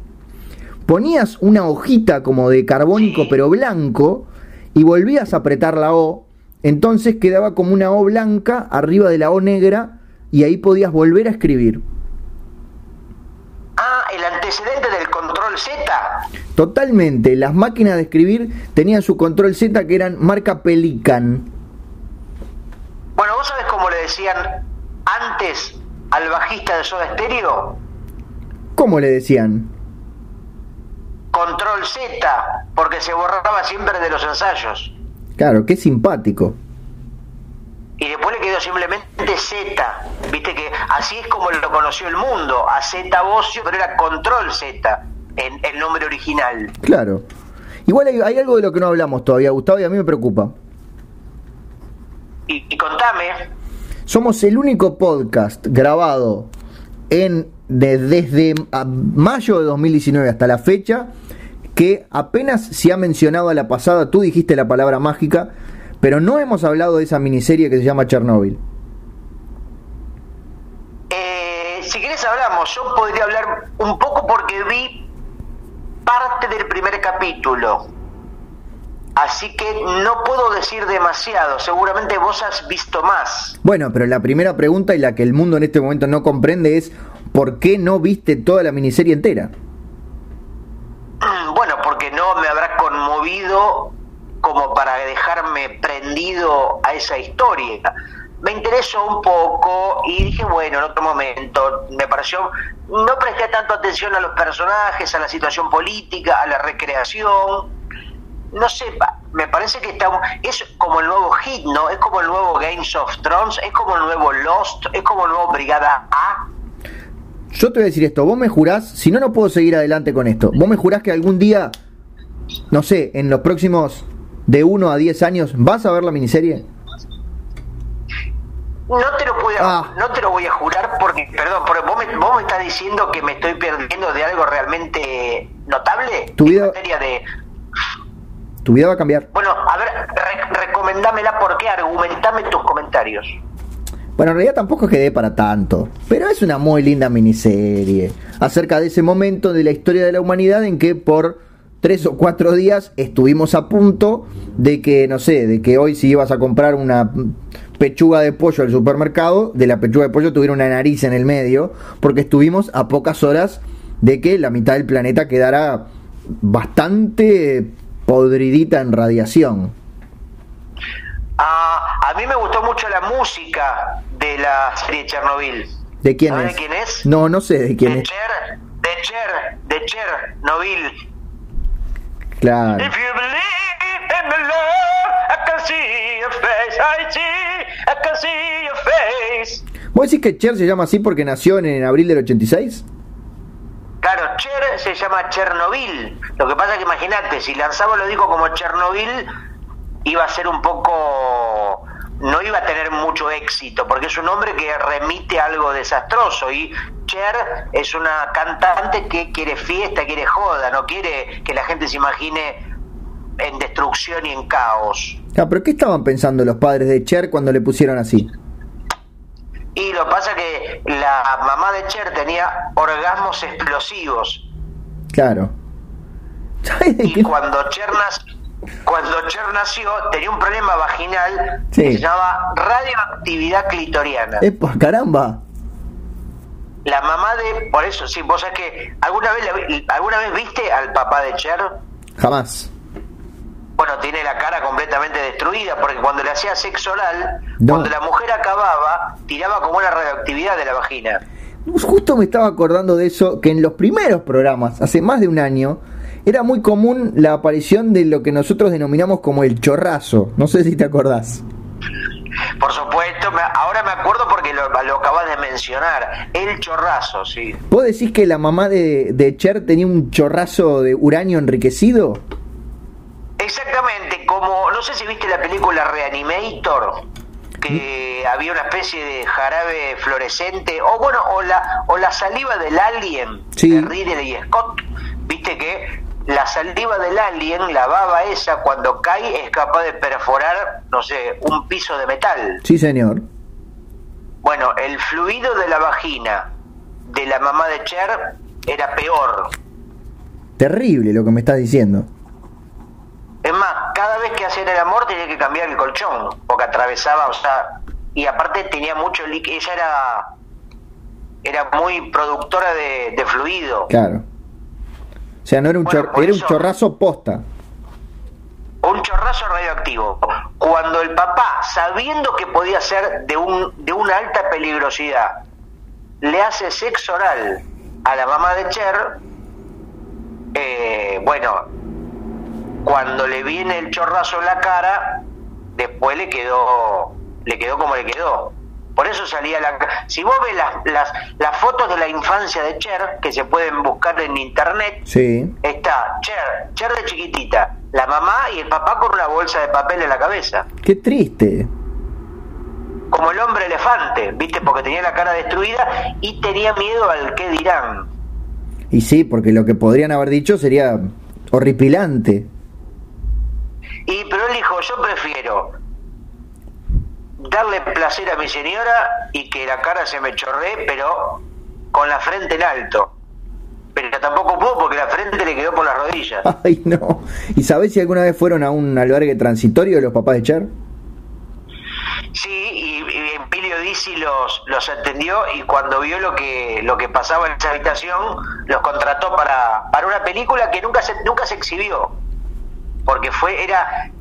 ponías una hojita como de carbónico pero blanco y volvías a apretar la O, entonces quedaba como una O blanca arriba de la O negra y ahí podías volver a escribir. El antecedente del control Z. Totalmente, las máquinas de escribir tenían su control Z que eran marca Pelican. Bueno, ¿vos sabés cómo le decían antes al bajista de Soda Stereo? ¿Cómo le decían? Control Z, porque se borraba siempre de los ensayos. Claro, qué simpático. Y después le quedó simplemente Z. Viste que así es como lo conoció el mundo, a Z Bocio, pero era Control Z en el nombre original. Claro. Igual hay, algo de lo que no hablamos todavía, Gustavo, y a mí me preocupa. Y, contame. Somos el único podcast grabado en desde mayo de 2019 hasta la fecha que apenas se ha mencionado a la pasada, tú dijiste la palabra mágica, pero no hemos hablado de esa miniserie que se llama Chernobyl. Eh, si querés hablamos, yo podría hablar un poco porque vi parte del primer capítulo. Así que no puedo decir demasiado, seguramente vos has visto más. Bueno, pero la primera pregunta y la que el mundo en este momento no comprende es ¿por qué no viste toda la miniserie entera? Bueno, porque no me habrá conmovido como para dejarme prendido a esa historia me interesó un poco y dije, bueno, en otro momento, me pareció, no presté tanto atención a los personajes, a la situación política, a la recreación, no sé, me parece que está, es como el nuevo Hit, ¿no? Es como el nuevo Games of Thrones, es como el nuevo Lost, es como el nuevo Brigada A. Yo te voy a decir esto, vos me jurás, si no, no puedo seguir adelante con esto, vos me jurás que algún día, no sé, en los próximos de 1 a 10 años, ¿vas a ver la miniserie? No te lo voy a, ah. no te lo voy a jurar porque, perdón, porque vos, me, vos me estás diciendo que me estoy perdiendo de algo realmente notable. Tu vida, de... tu vida va a cambiar. Bueno, a ver, recomendámela porque argumentame tus comentarios. Bueno, en realidad tampoco quedé para tanto, pero es una muy linda miniserie acerca de ese momento de la historia de la humanidad en que por tres o cuatro días estuvimos a punto de que, no sé, de que hoy si ibas a comprar una pechuga de pollo al supermercado, de la pechuga de pollo tuviera una nariz en el medio, porque estuvimos a pocas horas de que la mitad del planeta quedara bastante podridita en radiación. Ah, a mí me gustó mucho la música de la serie Chernobyl. ¿De quién ¿Sabes es? de quién es? No, no sé de quién de es. Cher, de Cher, de Cher, Novil. Claro. If you believe in the love, I can see your face. I see, I can see your face. ¿Vos decís que Cher se llama así porque nació en, en abril del 86? Claro, Cher se llama Chernobyl. Lo que pasa es que imagínate, si lanzaba lo dijo como Chernobyl, iba a ser un poco. No iba a tener mucho éxito, porque es un hombre que remite a algo desastroso. Y Cher es una cantante que quiere fiesta, quiere joda, no quiere que la gente se imagine en destrucción y en caos. Ah, pero ¿qué estaban pensando los padres de Cher cuando le pusieron así? Y lo pasa que la mamá de Cher tenía orgasmos explosivos. Claro. ¿Sabes de Y cuando Cher, cuando Cher nació, tenía un problema vaginal Sí. que se llamaba radioactividad clitoriana. ¡Epa, caramba! La mamá de. Por eso, sí, vos sabés que. ¿Alguna vez, la ¿Alguna vez viste al papá de Cher? Jamás. Bueno, tiene la cara completamente destruida porque cuando le hacía sexo oral, No. cuando la mujer acababa, tiraba como una radioactividad de la vagina. Justo me estaba acordando de eso, que en los primeros programas, hace más de un año, era muy común la aparición de lo que nosotros denominamos como el chorrazo. No sé si te acordás. Por supuesto, ahora me acuerdo porque lo, lo acabas de mencionar. El chorrazo, sí. ¿Vos decís que la mamá de, de Cher tenía un chorrazo de uranio enriquecido? Exactamente, como, no sé si viste la película Reanimator, que había una especie de jarabe fluorescente, o bueno, o la, o la saliva del alien Sí. de Ridley Scott, viste que la saliva del alien, la baba esa, cuando cae es capaz de perforar, no sé, un piso de metal. Sí, señor. Bueno, el fluido de la vagina de la mamá de Cher era peor. Terrible lo que me estás diciendo. Es más, cada vez que hacían el amor tenía que cambiar el colchón, porque atravesaba, o sea, y aparte tenía mucho líquido, ella era, era muy productora de, de fluido. Claro. O sea, no era un, Bueno, chor- era un chorrazo posta. Un chorrazo radioactivo. Cuando el papá, sabiendo que podía ser de, un, de una alta peligrosidad, le hace sexo oral a la mamá de Cher, eh, bueno, cuando le viene el chorrazo en la cara, después le quedó, le quedó como le quedó. Por eso salía la... Si vos ves las, las, las fotos de la infancia de Cher, que se pueden buscar en internet, Sí. está Cher, Cher de chiquitita, la mamá y el papá con una bolsa de papel en la cabeza. Qué triste. Como el hombre elefante, ¿viste? Porque tenía la cara destruida y tenía miedo al qué dirán. Y sí, porque lo que podrían haber dicho sería horripilante. Y pero él dijo, yo prefiero darle placer a mi señora y que la cara se me chorree, pero con la frente en alto. Pero tampoco pudo porque la frente le quedó por las rodillas. Ay, no. ¿Y sabés si alguna vez fueron a un albergue transitorio de los papás de Cher? Sí, y, y Emilio Dizzi los, los atendió y cuando vio lo que lo que pasaba en esa habitación, los contrató para, para una película que nunca se, nunca se exhibió, porque fue era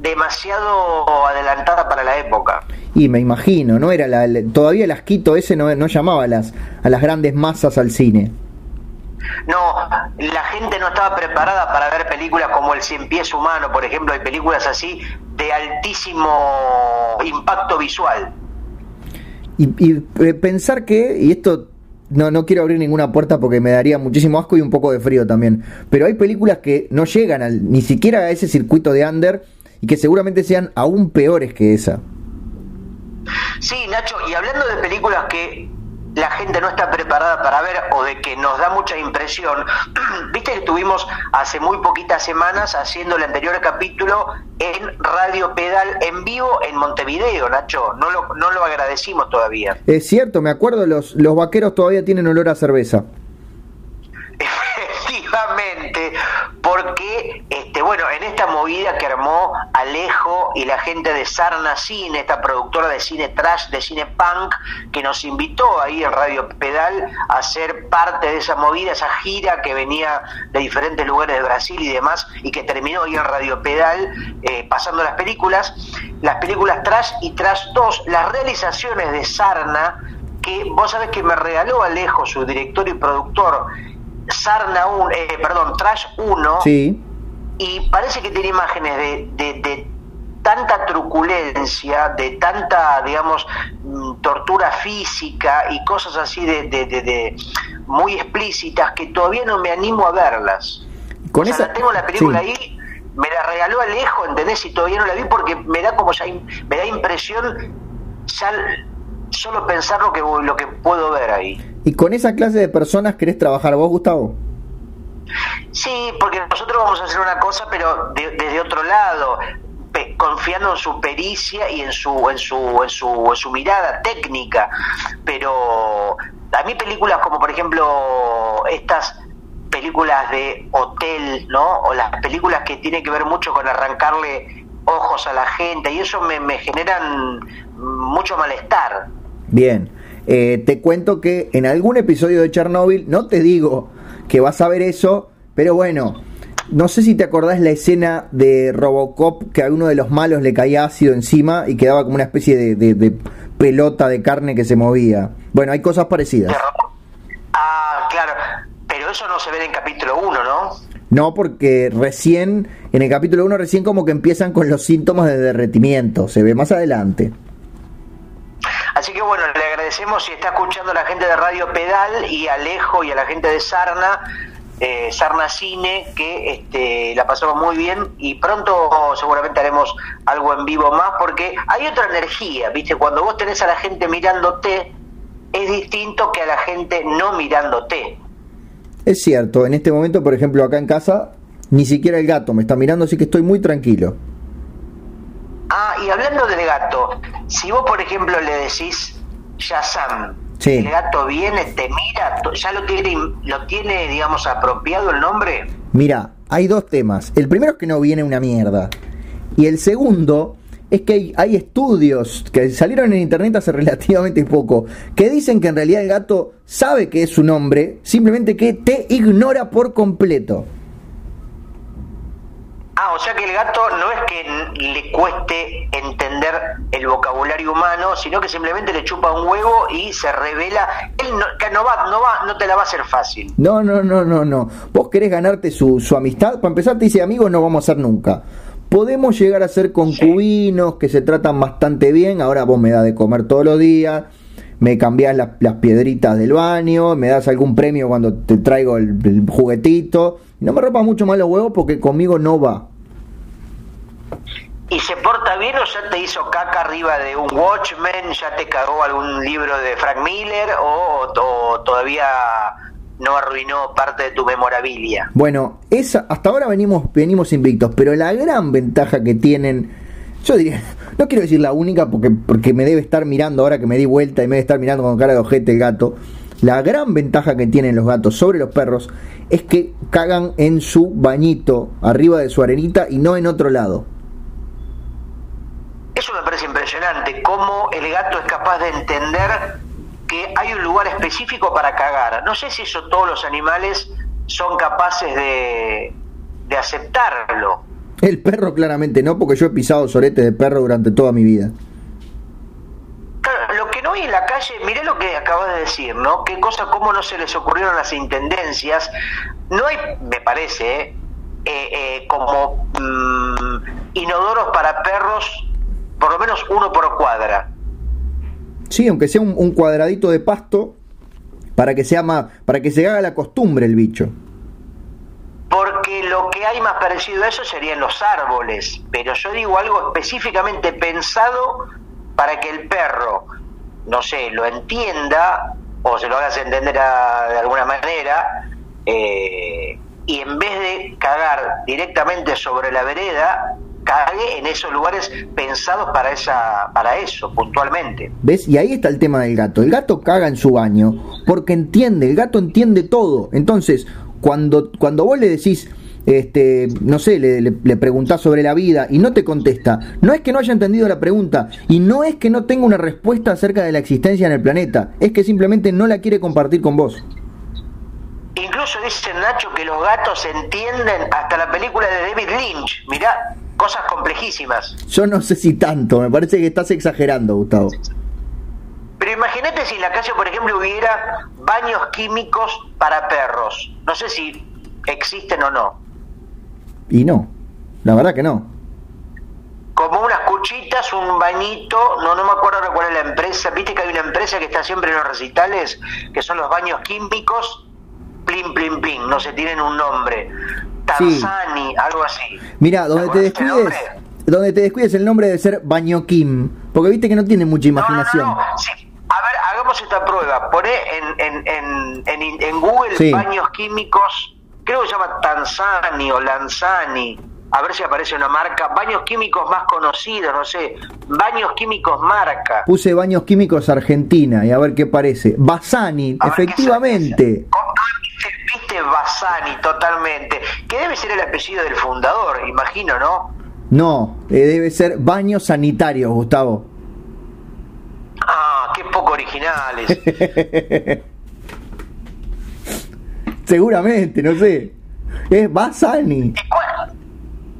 demasiado adelantada para la época. Y me imagino, ¿no? Era la, todavía el asquito ese no, no llamaba a las, a las grandes masas al cine. No, la gente no estaba preparada para ver películas como El Cien Pies Humano, por ejemplo, hay películas así de altísimo impacto visual. Y, y, eh, pensar que, y esto no, no quiero abrir ninguna puerta porque me daría muchísimo asco y un poco de frío también, pero hay películas que no llegan al, ni siquiera a ese circuito de under y que seguramente sean aún peores que esa. Sí, Nacho, y hablando de películas que la gente no está preparada para ver o de que nos da mucha impresión, viste que estuvimos hace muy poquitas semanas haciendo el anterior capítulo en Radio Pedal en vivo en Montevideo, Nacho, no lo, no lo agradecimos todavía. Es cierto, me acuerdo, los, los vaqueros todavía tienen olor a cerveza. Efectivamente, porque este bueno, en esta movida que armó Alejo y la gente de Sarna Cine, esta productora de cine trash, de cine punk, que nos invitó ahí en Radio Pedal a ser parte de esa movida, esa gira que venía de diferentes lugares de Brasil y demás, y que terminó ahí en Radio Pedal eh, pasando las películas, las películas trash y trash 2, las realizaciones de Sarna que vos sabés que me regaló Alejo, su director y productor, Sarna 1, eh, perdón, Trash 1. Sí. Y parece que tiene imágenes de, de, tanta truculencia, de tanta, digamos, mm, tortura física y cosas así de, de, muy explícitas que todavía no me animo a verlas. Con esa... tengo la película ahí, me la regaló Alejo, ¿entendés? Y todavía no la vi porque me da como ya, me da impresión ya solo pensar lo que, lo que puedo ver ahí. ¿Y con esa clase de personas querés trabajar vos, Gustavo? Sí, porque nosotros vamos a hacer una cosa, pero desde otro lado, confiando en su pericia y en su, en su, en su, en su mirada técnica. Pero a mí películas como, por ejemplo, estas películas de hotel, ¿no? O las películas que tienen que ver mucho con arrancarle ojos a la gente y eso me, me generan mucho malestar. Bien, eh, te cuento que en algún episodio de Chernobyl, no te digo que vas a ver eso, pero bueno, no sé si te acordás la escena de Robocop que a uno de los malos le caía ácido encima y quedaba como una especie de, pelota de carne que se movía. Bueno, hay cosas parecidas. Ah, claro, pero eso no se ve en capítulo 1, ¿no? No, porque recién, en el capítulo 1 recién como que empiezan con los síntomas de derretimiento, se ve más adelante. Así que bueno, le agradecemos si está escuchando la gente de Radio Pedal y Alejo y a la gente de Sarna, eh, Sarna Cine, que este, la pasamos muy bien y pronto seguramente haremos algo en vivo más porque hay otra energía, ¿viste? Cuando vos tenés a la gente mirándote, es distinto que a la gente no mirándote. Es cierto, en este momento, por ejemplo, acá en casa, ni siquiera el gato me está mirando, así que estoy muy tranquilo. Ah, y hablando del gato, si vos, por ejemplo, le decís Shazam, el gato viene, te mira, ¿ya lo tiene, lo tiene, digamos, apropiado el nombre? Mira, hay dos temas. El primero es que no viene una mierda. Y el segundo es que hay, estudios que salieron en internet hace relativamente poco que dicen que en realidad el gato sabe que es su nombre, simplemente que te ignora por completo. Ah, o sea que el gato no es que le cueste entender el vocabulario humano, sino que simplemente le chupa un huevo y se revela. Él no, no va, no va, no te la va a hacer fácil. No, no, no, no, no. Vos querés ganarte su, su amistad. Para empezar, te dice amigos, no vamos a ser nunca. Podemos llegar a ser concubinos que se tratan bastante bien. Ahora vos me das de comer todos los días me cambias las piedritas del baño, me das algún premio cuando te traigo el, el juguetito. No me rompas mucho más los huevos porque conmigo no va y se porta bien o ya te hizo caca arriba de un Watchmen, ya te cagó algún libro de Frank Miller o, todavía no arruinó parte de tu memorabilia. Bueno, esa, hasta ahora venimos, venimos invictos, pero la gran ventaja que tienen, yo diría, no quiero decir la única porque, porque me debe estar mirando ahora que me di vuelta y me debe estar mirando con cara de ojete el gato. La gran ventaja que tienen los gatos sobre los perros es que cagan en su bañito, arriba de su arenita y no en otro lado. Eso me parece impresionante, cómo el gato es capaz de entender que hay un lugar específico para cagar. No sé si eso todos los animales son capaces de, de aceptarlo. El perro claramente no, porque yo he pisado sorete de perro durante toda mi vida. Claro, lo que no hay en la calle, miré lo que acabas de decir, ¿no? Qué cosa, cómo no se les ocurrieron las intendencias. No hay, me parece, ¿eh? Eh, eh, como mm, inodoros para perros por lo menos uno por cuadra. Sí, aunque sea un, cuadradito de pasto para que sea más, para que se haga la costumbre el bicho. Porque lo que hay más parecido a eso serían los árboles, pero yo digo algo específicamente pensado para que el perro, no sé, lo entienda o se lo hagas entender de alguna manera, eh, y en vez de cagar directamente sobre la vereda, cague en esos lugares pensados para esa para eso puntualmente. ¿Ves? Y ahí está el tema del gato. El gato caga en su baño porque entiende, el gato entiende todo. Entonces, cuando cuando vos le decís este, no sé, le, le, preguntás sobre la vida y no te contesta, no es que no haya entendido la pregunta y no es que no tenga una respuesta acerca de la existencia en el planeta, es que simplemente no la quiere compartir con vos. Incluso dice Nacho que los gatos entienden hasta la película de David Lynch. Mirá, cosas complejísimas. Yo no sé si tanto, me parece que estás exagerando, Gustavo. Pero imagínate si en la calle, por ejemplo, hubiera baños químicos para perros. No sé si existen o no. Y no, la verdad que no. Como unas cuchitas, un bañito, no, no me acuerdo ahora cuál es la empresa. Viste que hay una empresa que está siempre en los recitales, que son los baños químicos, plim, plim, plim, no se tienen un nombre. Tanzani, algo así. Mira, donde te descuides, donde te descuides el nombre debe ser Baño Kim, porque viste que no tiene mucha imaginación. No, no, no. Sí. A ver, hagamos esta prueba. Poné en, en, en, en, en Google Sí. baños químicos, creo que se llama Tanzani o Lanzani. A ver si aparece una marca. Baños químicos más conocidos, no sé. Baños químicos marca. Puse Baños Químicos Argentina y a ver qué parece. Basani, A ver qué efectivamente. sale. ¿Cómo- Viste, Basani totalmente. Que debe ser el apellido del fundador, imagino, ¿no? No, eh, debe ser Baños Sanitarios, Gustavo. Ah, qué poco originales. Seguramente, no sé. Es Basani. ¿Y, cuál-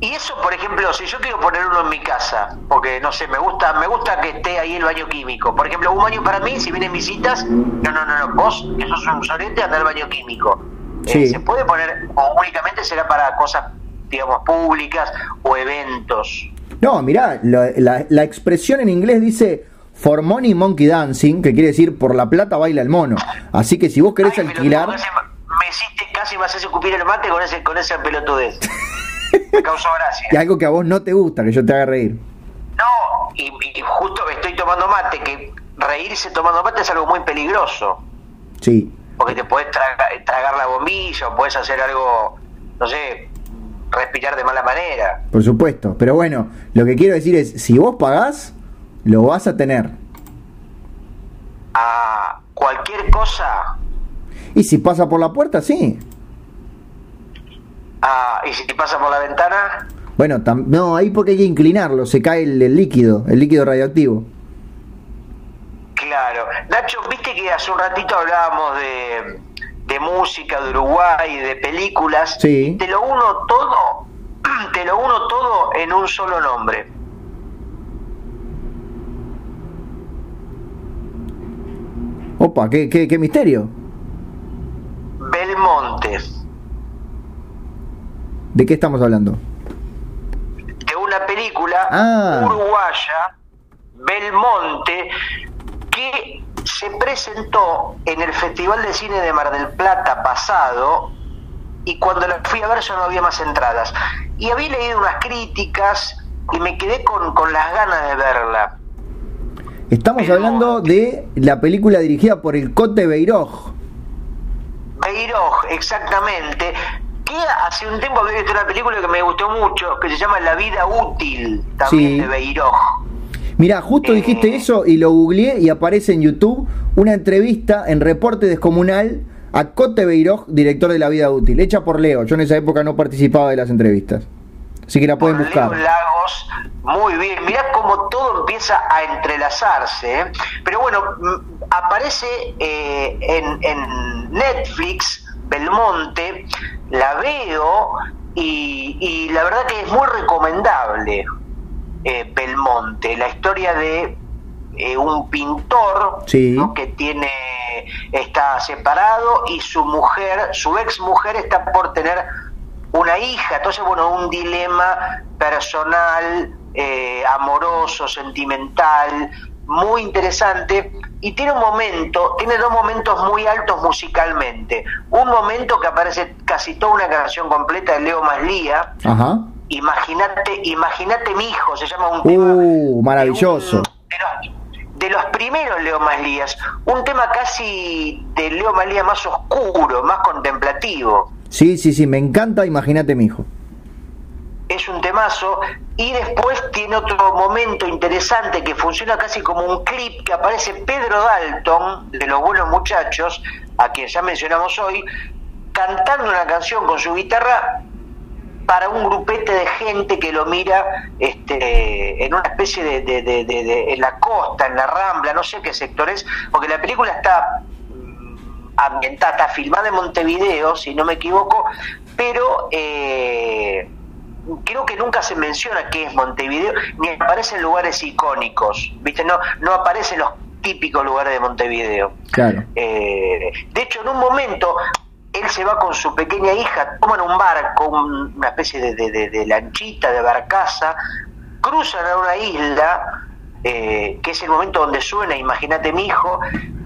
y eso, por ejemplo, si yo quiero poner uno en mi casa, porque no sé, me gusta, me gusta que esté ahí el baño químico. Por ejemplo, un baño para mí, si vienen visitas, no, no, no, no, vos, que sos un sorete, anda al baño químico. Eh, Sí. se puede poner, o únicamente será para cosas, digamos, públicas o eventos. No, mirá, la, la- la expresión en inglés dice For money monkey dancing, que quiere decir por la plata baila el mono. Así que si vos querés Ay, alquilar. me hiciste, casi me haces escupir el mate con ese, con ese pelotudez. me causó gracia. Y algo que a vos no te gusta, que yo te haga reír. No, y, y justo estoy tomando mate, que reírse tomando mate es algo muy peligroso, Sí. porque te puedes traga- tragar la bombilla o puedes hacer algo, no sé, respirar de mala manera. Por supuesto. Pero bueno, lo que quiero decir es, si vos pagás, lo vas a tener. A cualquier cosa, Y si pasa por la puerta, sí. A- y si te pasa por la ventana, Bueno, tam- no, ahí porque hay que inclinarlo, se cae el, el líquido, el líquido radioactivo. claro. Nacho, viste que hace un ratito hablábamos de, de música de Uruguay, de películas, Sí. te lo uno todo, te lo uno todo en un solo nombre. Opa, qué, qué, qué misterio. Belmonte. ¿De qué estamos hablando? de una película Ah. uruguaya, Belmonte, que se presentó en el Festival de Cine de Mar del Plata pasado y cuando la fui a ver ya no había más entradas. Y había leído unas críticas y me quedé con, con las ganas de verla. Estamos hablando de la película dirigida por el Cote Beiroj. Beiroj, exactamente, hace un tiempo había visto una película que me gustó mucho, que se llama La vida útil, también Sí. de Beiroj. Mirá, justo Eh. dijiste eso y lo googleé y aparece en YouTube una entrevista en Reporte Descomunal a Cote Beiroj, director de La Vida Útil, hecha por Leo. Yo en esa época no participaba de las entrevistas. Así que la pueden Por buscar. Leo Lagos, muy bien. Mirá cómo todo empieza a entrelazarse. ¿eh? Pero bueno, mm, aparece eh, en, en Netflix, Belmonte, la veo y, y la verdad que es muy recomendable eh, Belmonte. La historia de eh, un pintor Sí. ¿no? que tiene está separado y su mujer, su ex mujer está por tener una hija, entonces bueno, un dilema personal, eh, amoroso, sentimental, muy interesante y tiene un momento, tiene dos momentos muy altos musicalmente. Un momento que aparece casi toda una canción completa de Leo Maslía, Ajá. Imagínate, imagínate mi hijo, se llama un tema Uh, maravilloso. de, un- de los, de los primeros Leo Maslías, un tema casi de Leo Maslía más oscuro, más contemplativo. Sí, sí, sí, me encanta, imagínate mi hijo. Es un temazo y después tiene otro momento interesante que funciona casi como un clip que aparece Pedro Dalton de los buenos muchachos a quien ya mencionamos hoy cantando una canción con su guitarra para un grupete de gente que lo mira este, en una especie de, de- de- de- en la costa, en la rambla, no sé qué sector es, porque la película está mm, ambientada, está filmada en Montevideo, si no me equivoco, pero eh, creo que nunca se menciona qué es Montevideo, ni aparecen lugares icónicos, ¿viste? No, no aparecen los típicos lugares de Montevideo. Claro. Eh, de hecho, en un momento, él se va con su pequeña hija, toman un barco, un- una especie de, de- de- de lanchita, de barcaza, cruzan a una isla, eh, que es el momento donde suena, imagínate mi hijo,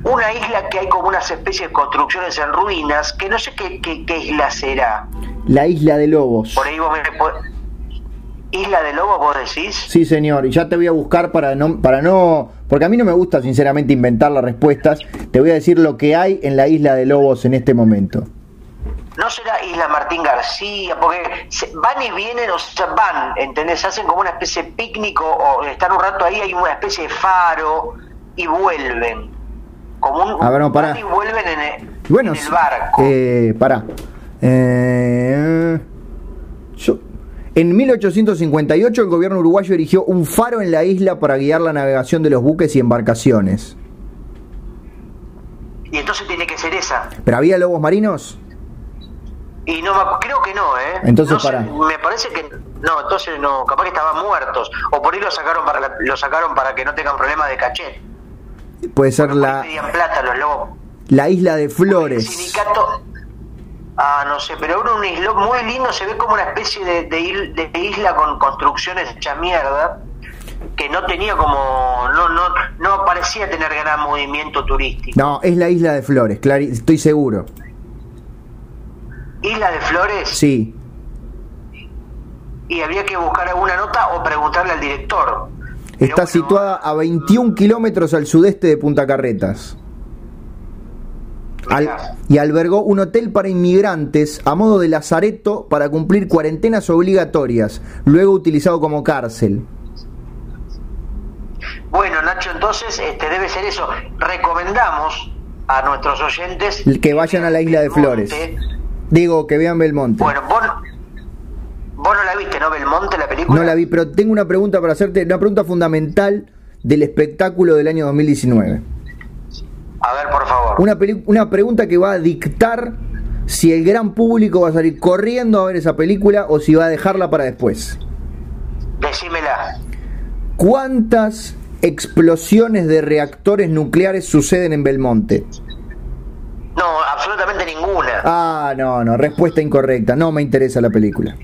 una isla que hay como unas especies de construcciones en ruinas, que no sé qué, qué- qué isla será. La isla de Lobos. Por ahí vos me... Isla de Lobos, vos decís. Sí, señor, y ya te voy a buscar para no, para no, porque a mí no me gusta sinceramente inventar las respuestas, te voy a decir lo que hay en la isla de Lobos en este momento. No será Isla Martín García, porque se- van y vienen, o sea, van, ¿entendés? Hacen como una especie de picnic o, o están un rato ahí, hay una especie de faro y vuelven. Como un, A ver, no, pará. van y vuelven en el, Bueno, en el barco. eh, pará. Eh, yo- en 1858 el gobierno uruguayo erigió un faro en la isla para guiar la navegación de los buques y embarcaciones. Y entonces tiene que ser esa. ¿Pero había lobos marinos? Y no creo que no, ¿eh? Entonces, No sé, pará. me parece que no, entonces no, capaz que estaban muertos. O por ahí lo sacaron para la- lo sacaron para que no tengan problemas de cachet. Puede ser la, pedían plata los lobos. la isla de El Flores. sindicato. Ah, no sé, pero era un islo muy lindo, se ve como una especie de, de isla con construcciones hechas mierda, que no tenía como. No, no, no parecía tener gran movimiento turístico. No, es la isla de Flores, clari- estoy seguro. Isla de Flores, Sí. y había que buscar alguna nota o preguntarle al director. Está situada a 21 kilómetros al sudeste de Punta Carretas. Al- y albergó un hotel para inmigrantes a modo de lazareto para cumplir cuarentenas obligatorias, luego utilizado como cárcel. Bueno, Nacho, entonces este debe ser eso. Recomendamos a nuestros oyentes Que vayan a la isla de Flores. Digo, que vean Belmonte. Bueno, vos, vos no la viste, ¿no? Belmonte, la película. No la vi, pero tengo una pregunta para hacerte, una pregunta fundamental del espectáculo del año 2019. A ver, por favor. Una, una pregunta que va a dictar si el gran público va a salir corriendo a ver esa película o si va a dejarla para después. Decímela. ¿Cuántas explosiones de reactores nucleares suceden en Belmonte? No, absolutamente ninguna. Ah, no, no, respuesta incorrecta. No me interesa la película.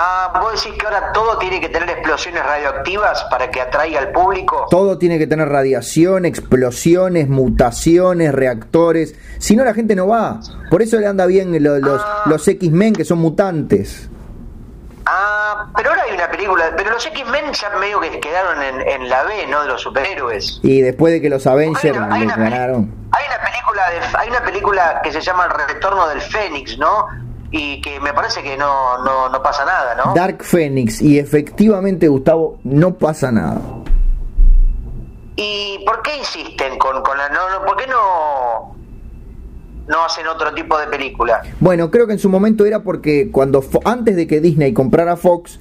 Ah, vos decís que ahora todo tiene que tener explosiones radioactivas para que atraiga al público. Todo tiene que tener radiación, explosiones, mutaciones, reactores. Si no, la gente no va. Por eso le anda bien lo- los, los X-Men que son mutantes. Ah, pero ahora hay una película. Pero los X-Men ya medio que quedaron en, en la B, ¿no? De los superhéroes. Y después de que los Avengers Hay una, hay les una peli- ganaron. hay una película de, hay una película que se llama El Retorno del Fénix, ¿no? Y que me parece que no, no, no pasa nada, ¿no? Dark Phoenix. Y efectivamente, Gustavo, no pasa nada. ¿Y por qué insisten con, con la no, no por qué no no hacen otro tipo de película? Bueno, creo que en su momento era porque cuando antes de que Disney comprara Fox,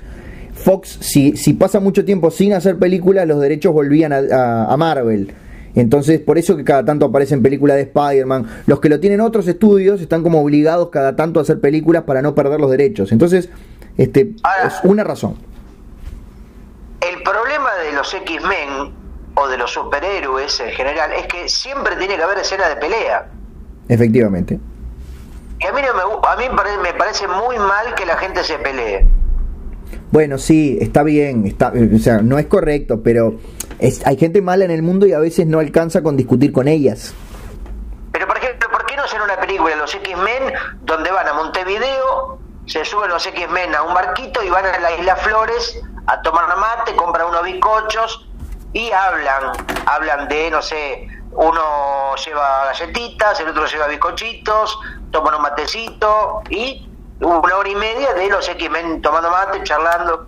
Fox, si, si pasa mucho tiempo sin hacer películas, los derechos volvían a, a- a Marvel. Entonces, por eso que cada tanto aparecen películas de Spider-Man. Los que lo tienen otros estudios están como obligados cada tanto a hacer películas para no perder los derechos. Entonces, este Ahora- es una razón. El problema de los X-Men o de los superhéroes en general es que siempre tiene que haber escena de pelea. Efectivamente. Y a mí, no me, a mí me pare- me parece muy mal que la gente se pelee. Bueno, sí, está bien, está, o sea, no es correcto, pero es- hay gente mala en el mundo y a veces no alcanza con discutir con ellas. Pero por ejemplo, ¿por qué no hacer una película los X-Men donde van a Montevideo, se suben los X-Men a un barquito y van a la isla Flores a tomar mate, compran unos bizcochos y hablan, hablan de, no sé, uno lleva galletitas, el otro lleva bizcochitos, toman un matecito y una hora y media de los X-Men tomando mate, charlando.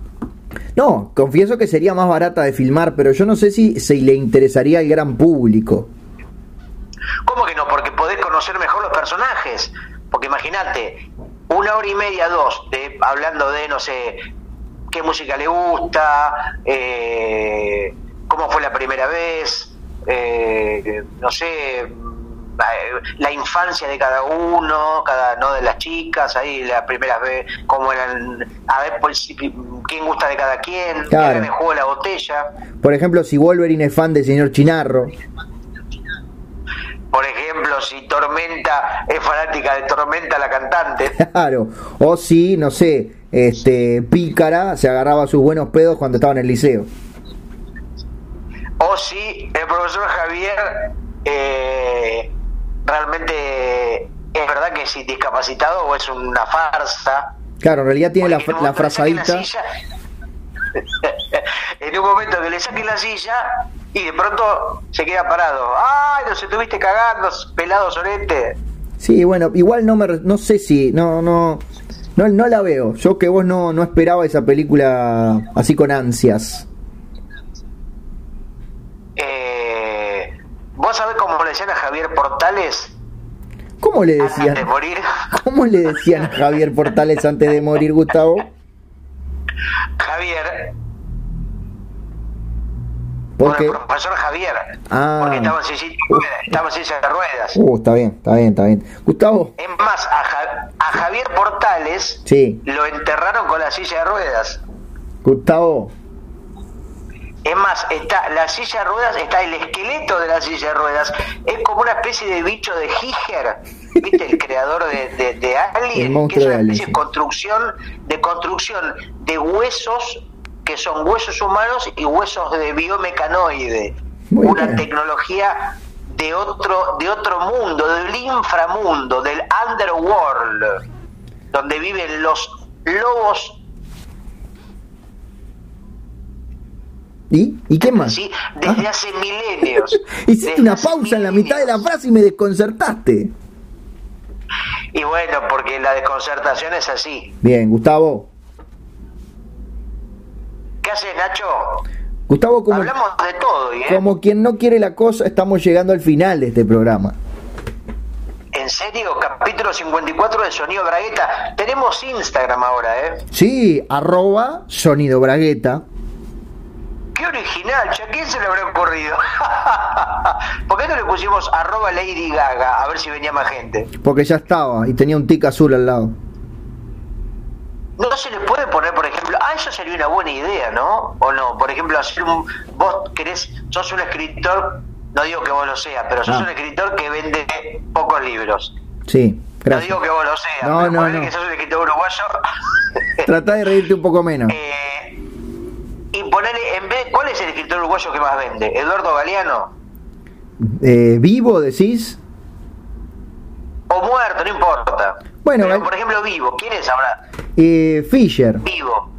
No, confieso que sería más barata de filmar, pero yo no sé si se le interesaría al gran público. ¿Cómo que no? Porque podés conocer mejor los personajes. Porque imagínate, una hora y media, dos, de, hablando de, no sé, qué música le gusta, eh, cómo fue la primera vez, eh, no sé, la infancia de cada uno, cada no de las chicas, ahí las primeras veces, cómo eran, a ver pues, quién gusta de cada quien, Claro. quién me juego la botella. Por ejemplo, si Wolverine es fan del señor Chinarro. Por ejemplo, si Tormenta es fanática de Tormenta la cantante. Claro. O si, no sé, este Pícara se agarraba sus buenos pedos cuando estaba en el liceo. o si el profesor Javier eh, realmente es verdad que es discapacitado o es una farsa. Claro, en realidad tiene la, Porque la frazadita. silla- en un momento que le saquen la silla y de pronto se queda parado. ¡Ay, nos estuviste cagando, pelado sorete! Sí, bueno, igual no me no sé si no no no no la veo. Yo que vos no no esperaba esa película así con ansias. Eh, ¿Vos sabés cómo le decían a Javier Portales ¿Cómo le antes decían? de morir? ¿Cómo le decían a Javier Portales antes de morir, Gustavo? Javier, por el profesor Javier, Ah. porque estaba en silla de ruedas, estaba en silla de ruedas. Uh, está bien, está bien, está bien. Gustavo, Es más, a, Ja- a Javier Portales Sí. lo enterraron con la silla de ruedas. Gustavo. Es más, está la silla de ruedas, está el esqueleto de la silla de ruedas. Es como una especie de bicho de Giger, ¿viste? El creador de, de, Alien, que es una especie de construcción, de construcción de huesos que son huesos humanos y huesos de biomecanoide. Muy una bien. tecnología de otro, de otro mundo, del inframundo, del underworld, donde viven los lobos ¿Y? ¿Y qué más? ¿sí? desde Ah, hace milenios. hiciste Desde una pausa en la mitad de la frase y me desconcertaste. Y bueno, porque la desconcertación es así. Bien, Gustavo. ¿Qué haces, Nacho? Gustavo, como, Hablamos de todo, ¿y, ¿eh? como quien no quiere la cosa, estamos llegando al final de este programa. En serio, capítulo 54 de Sonido Bragueta. Tenemos Instagram ahora, ¿eh? Sí, arroba sonido bragueta. Qué original, ¿a quién se le habrá ocurrido? ¿Por qué no le pusimos arroba Lady Gaga? A ver si venía más gente. Porque ya estaba y tenía un tic azul al lado. No se le puede poner, por ejemplo, ah, eso sería una buena idea, ¿no? O no, por ejemplo, hacer un, vos querés, sos un escritor, no digo que vos lo seas, pero sos Ah. un escritor que vende pocos libros. Sí, No gracias. digo que vos lo seas, No, pero no, no. que sos un escritor uruguayo. Trata de reírte un poco menos. Eh, y ponerle, en vez, ¿cuál es el escritor uruguayo que más vende? ¿Eduardo Galeano? Eh, ¿Vivo decís? O muerto, no importa. Bueno, Pero, por ejemplo, vivo. ¿Quién es ahora? Eh, Fisher, Vivo.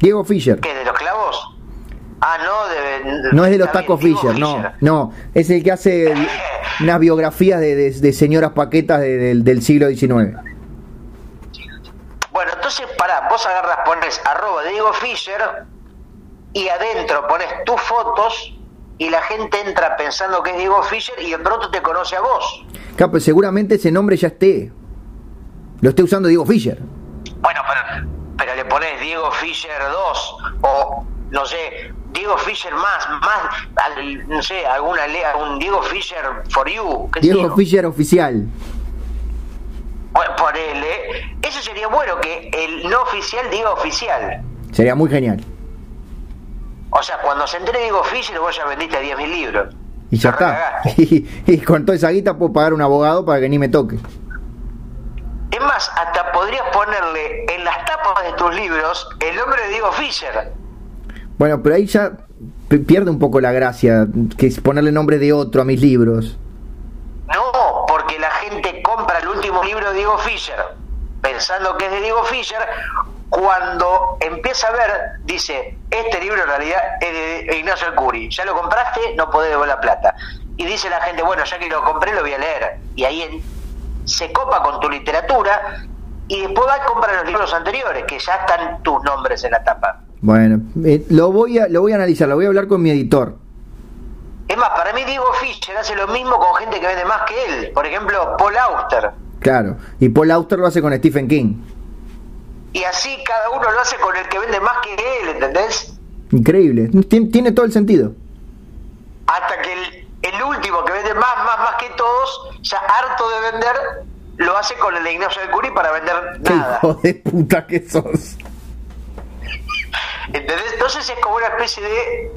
Diego Fisher. ¿Qué, de los clavos? Ah, no, de, No es de los tacos Fisher, no, no. Es el que hace unas biografías de, de- señoras paquetas de- del- del siglo XIX. Bueno, entonces, pará, vos agarras, pones arroba Diego Fisher y adentro pones tus fotos y la gente entra pensando que es Diego Fisher y de pronto te conoce a vos. Claro, pues seguramente ese nombre ya esté. Lo esté usando Diego Fisher. Bueno, pero, pero le pones Diego Fisher 2 o, no sé, Diego Fisher más, más, al- no sé, alguna le- algún Diego Fisher for you. qué Diego yo. Fisher oficial. Bueno, ponele. Eso sería bueno, que el no oficial diga oficial. Sería muy genial. O sea, cuando se entere Diego Fisher, vos ya vendiste 10.000 libros. Y ya está. Y, y con toda esa guita puedo pagar un abogado para que ni me toque. Es más, hasta podrías ponerle en las tapas de tus libros el nombre de Diego Fisher. Bueno, pero ahí ya pierde un poco la gracia, que es ponerle nombre de otro a mis libros. Libro de Diego Fisher pensando que es de Diego Fisher. Cuando empieza a ver, dice, este libro en realidad es de Ignacio Alcuri. Ya lo compraste, no podés devolver la plata. Y dice la gente, bueno, ya que lo compré, lo voy a leer. Y ahí en- se copa con tu literatura y después va a comprar los libros anteriores, que ya están tus nombres en la tapa. Bueno, eh, lo voy a lo voy a analizar, lo voy a hablar con mi editor. Es más, para mí Diego Fisher hace lo mismo con gente que vende más que él. Por ejemplo, Paul Auster. Claro. Y Paul Auster lo hace con Stephen King. Y así cada uno lo hace con el que vende más que él, ¿entendés? Increíble. Tien- tiene todo el sentido. Hasta que el, el último que vende más, más, más que todo ya harto de vender, lo hace con el Ignacio de Curi para vender nada. hijo de puta que sos. ¿Entendés? Entonces es como una especie de.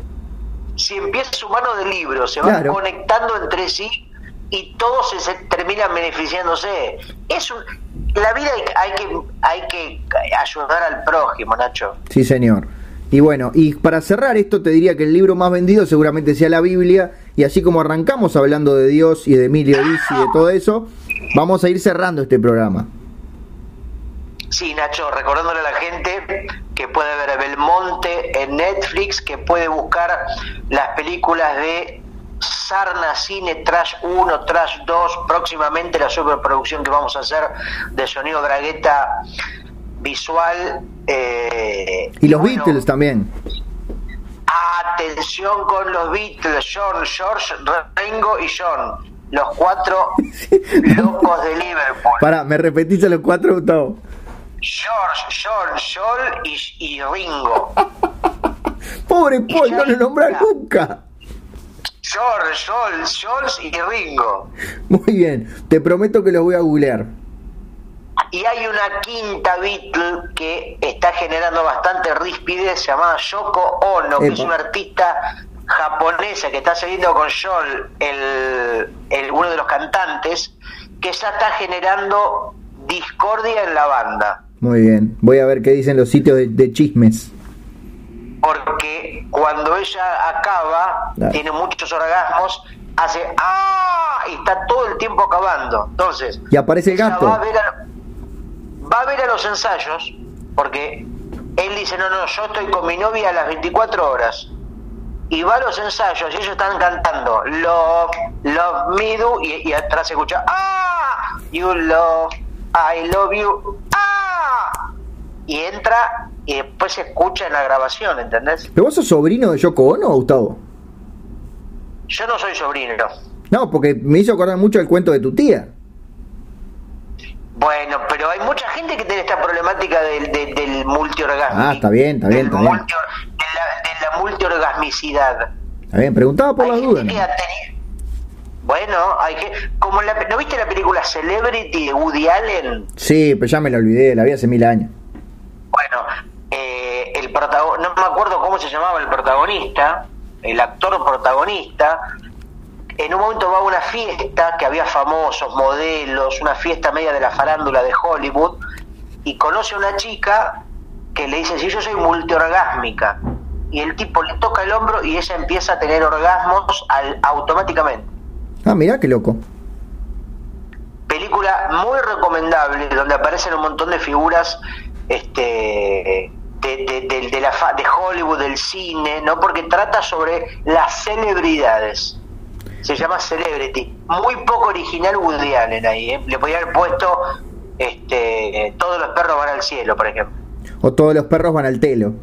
Si empieza su mano de libro, se van Claro. conectando entre sí y todos se, se terminan beneficiándose. Es un, la vida hay, hay que hay que ayudar al prójimo, Nacho. Sí, señor. Y bueno, y para cerrar esto te diría que el libro más vendido seguramente sea la Biblia, y así como arrancamos hablando de Dios y de Emilio Dizzi y de todo eso, vamos a ir cerrando este programa. Sí, Nacho, recordándole a la gente que puede ver Belmonte en Netflix, que puede buscar las películas de Sarna Cine Trash 1, Trash 2, próximamente la superproducción que vamos a hacer de sonido bragueta visual. eh, Y los bueno, Beatles también. Atención con los Beatles, George, George, Ringo y John, los cuatro locos de Liverpool. Pará, me repetís a los cuatro, Gustavo. George, George, Joel y, y Ringo. Pobre Paul, no lo nombra nunca. George, Joel, Jules y Ringo. Muy bien, te prometo que los voy a googlear. Y hay una quinta Beatle que está generando bastante rispidez llamada Yoko Ono, que Epa. es una artista japonesa que está saliendo con Joel, el, el- uno de los cantantes, que ya está generando discordia en la banda. Muy bien, voy a ver qué dicen los sitios de, de chismes. Porque cuando ella acaba, Claro. tiene muchos orgasmos, hace ¡ah! y está todo el tiempo acabando. Entonces, Y aparece el ella gato. Va a, ver a, va a ver a los ensayos, porque él dice, no, no, yo estoy con mi novia a las 24 horas. Y va a los ensayos y ellos están cantando Love, Love Me Do y, y atrás se escucha ¡Ah! You love, I love you, ¡Ah! Y entra y después se escucha en la grabación, ¿entendés? ¿Pero vos sos sobrino de Yoko Ono, Gustavo? Yo no soy sobrino. No, porque me hizo acordar mucho el cuento de tu tía. Bueno, pero hay mucha gente que tiene esta problemática del, del, del multiorgasmo. Ah, está bien, está bien, está bien. de, la, de la multiorgasmicidad. Está bien, preguntaba por Hay las dudas. ¿no? Bueno, hay que... Como la, ¿No viste la película Celebrity de Woody Allen? Sí, pero ya me lo olvidé, la vi hace mil años. Bueno, eh, el no me acuerdo cómo se llamaba el protagonista, el actor protagonista, en un momento va a una fiesta que había famosos, modelos, una fiesta media de la farándula de Hollywood, y conoce a una chica que le dice, si yo soy multiorgásmica, y el tipo le toca el hombro y ella empieza a tener orgasmos al- automáticamente. Ah, mirá qué loco. película muy recomendable donde aparecen un montón de figuras este de, de- de- de la fa- de Hollywood del cine no porque trata sobre las celebridades se llama Celebrity muy poco original Woody Allen ahí ¿eh? le podía haber puesto este todos los perros van al cielo por ejemplo O todos los perros van al telo.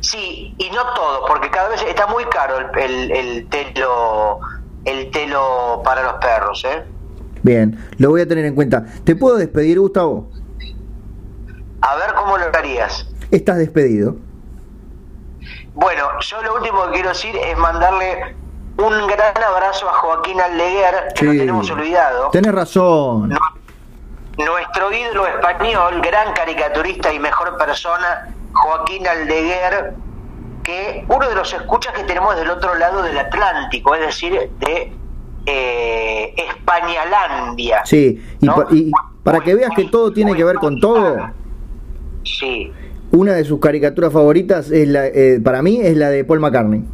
sí y no todos porque cada vez está muy caro el, el, el telo el telo para los perros ¿eh? Bien, lo voy a tener en cuenta. ¿Te puedo despedir, Gustavo? a ver harías Estás despedido. Bueno, yo lo último que quiero decir es mandarle un gran abrazo a Joaquín Aldeguer, que lo Sí. tenemos olvidado. Tenés razón. Nu- Nuestro ídolo español, gran caricaturista y mejor persona, Joaquín Aldeguer, que uno de los escuchas que tenemos del otro lado del Atlántico, es decir, de eh, Españalandia. Sí, y, ¿no? pa- y para que veas que todo tiene que ver con todo, Sí. una de sus caricaturas favoritas es la, eh, para mí es la de Paul McCartney.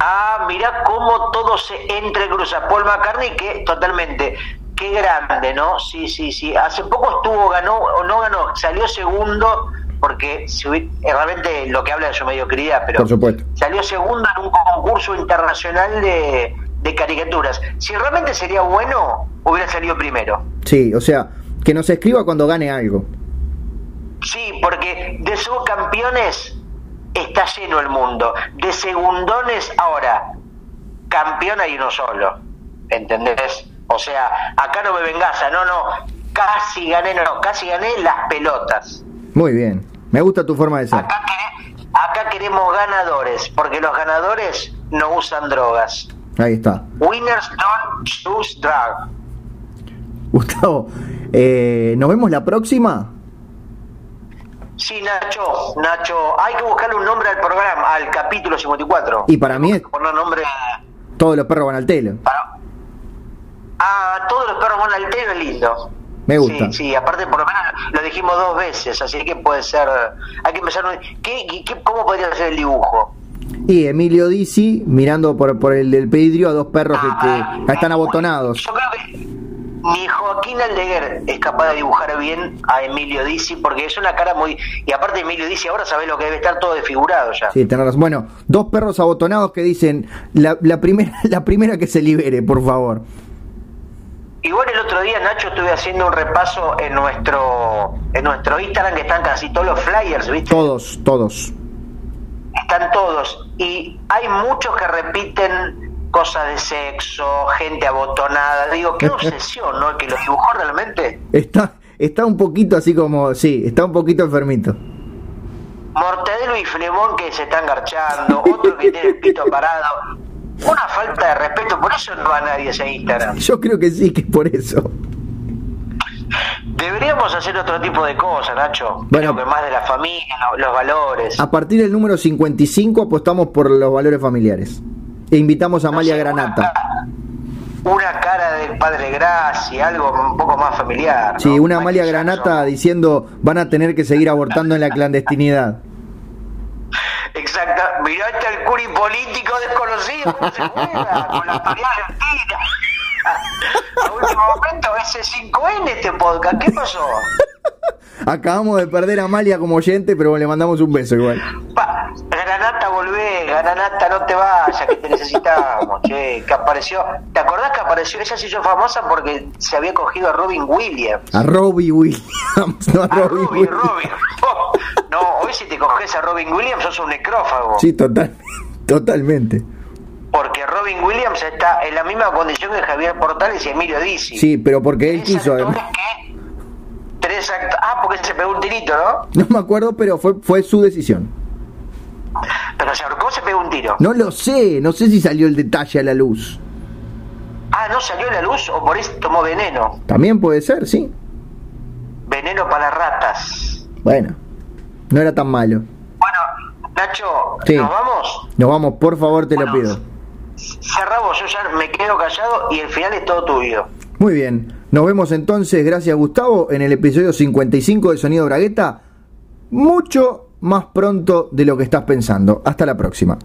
Ah, mirá cómo todo se entrecruza. Paul McCartney, que totalmente, qué grande, ¿no? Sí, sí, sí. Hace poco estuvo, ganó, o no ganó, salió segundo, porque si eh, realmente lo que habla de su mediocridad, pero Por supuesto. salió segundo en un concurso internacional de, de caricaturas. Si realmente sería bueno, hubiera salido primero. Sí, o sea, que nos escriba cuando gane algo. Sí, porque de subcampeones está lleno el mundo. De segundones, ahora, campeón hay uno solo. ¿Entendés? O sea, acá no me venganza, no, no. Casi gané, no, no, casi gané las pelotas. Muy bien, me gusta tu forma de ser. Acá, acá queremos ganadores, porque los ganadores no usan drogas. Ahí está. Winners don't choose drag. Gustavo, eh, ¿nos vemos la próxima? Sí, Nacho, Nacho, hay que buscarle un nombre al programa, al capítulo 54. Y para mí es... Poner nombre... Todos los perros van al telo. Para... Ah, todos los perros van al telo es lindo. Me gusta. Sí, sí, aparte por lo menos lo dijimos dos veces, así que puede ser... Hay que empezar... ¿Qué, qué, cómo podría ser el dibujo? Y Emilio Dizzi mirando por, por el del pedrio a dos perros que, Ah, que están abotonados. Yo creo que ni Joaquín Aldeguer es capaz de dibujar bien a Emilio Dizzi porque es una cara muy... Y aparte Emilio Dizzi ahora sabés lo que debe estar todo desfigurado ya. Sí, tenés razón. Bueno, dos perros abotonados que dicen la, la, primera, la primera que se libere, por favor. Igual el otro día, Nacho, estuve haciendo un repaso en nuestro en nuestro Instagram que están casi todos los flyers, ¿viste? Todos, todos. Están todos. Y hay muchos que repiten cosas de sexo, gente abotonada. Digo, qué obsesión, ¿no? El que lo dibujó realmente. Está, está un poquito así como, sí, está un poquito enfermito. Mortadelo y Fremón que se están garchando, otro que tiene el pito parado. Una falta de respeto, por eso no va nadie a ese Instagram. Yo creo que sí, que es por eso. Deberíamos hacer otro tipo de cosas, Nacho. Bueno. Creo que más de la familia, lo- los valores. A partir del número 55 apostamos por los valores familiares. E invitamos a Amalia No sé, Granata. Una, una cara del padre Gracia, algo un poco más familiar. ¿no? Sí, una Amalia. Granata diciendo van a tener que seguir abortando en la clandestinidad. Exacto. Mirá hasta el curi político desconocido cómo se juega con la argentina. A último momento, ese 5N este podcast. ¿Qué pasó? Acabamos de perder a Amalia como oyente, pero le mandamos un beso igual. Pa, Granata, volvé, Granata, no te vayas, que te necesitamos, che, que apareció, ¿te acordás que apareció? Ella se hizo famosa porque se había cogido a Robin Williams. A Robbie Williams, no a A Robbie Robin, Williams. Robin. Oh, no, hoy si te coges a Robin Williams sos un necrófago. Sí, total, totalmente. Porque Robin Williams está en la misma condición que Javier Portales y Emilio Dizzi. Sí, pero porque él quiso actores además. Tres act- Ah, porque se pegó un tirito, ¿no? No me acuerdo, pero fue, fue su decisión. Pero se ahorcó, se pegó un tiro. No lo sé, no sé si salió el detalle a la luz. Ah, ¿no salió a la luz o por eso tomó veneno? También puede ser, sí. Veneno para ratas. Bueno, no era tan malo. Bueno, Nacho, Sí. ¿nos vamos? Nos vamos, por favor, te lo pido. Cerramos, yo ya me quedo callado y el final es todo tuyo. Muy bien, nos vemos entonces, gracias Gustavo, en el episodio 55 de Sonido Bragueta, mucho más pronto de lo que estás pensando. Hasta la próxima.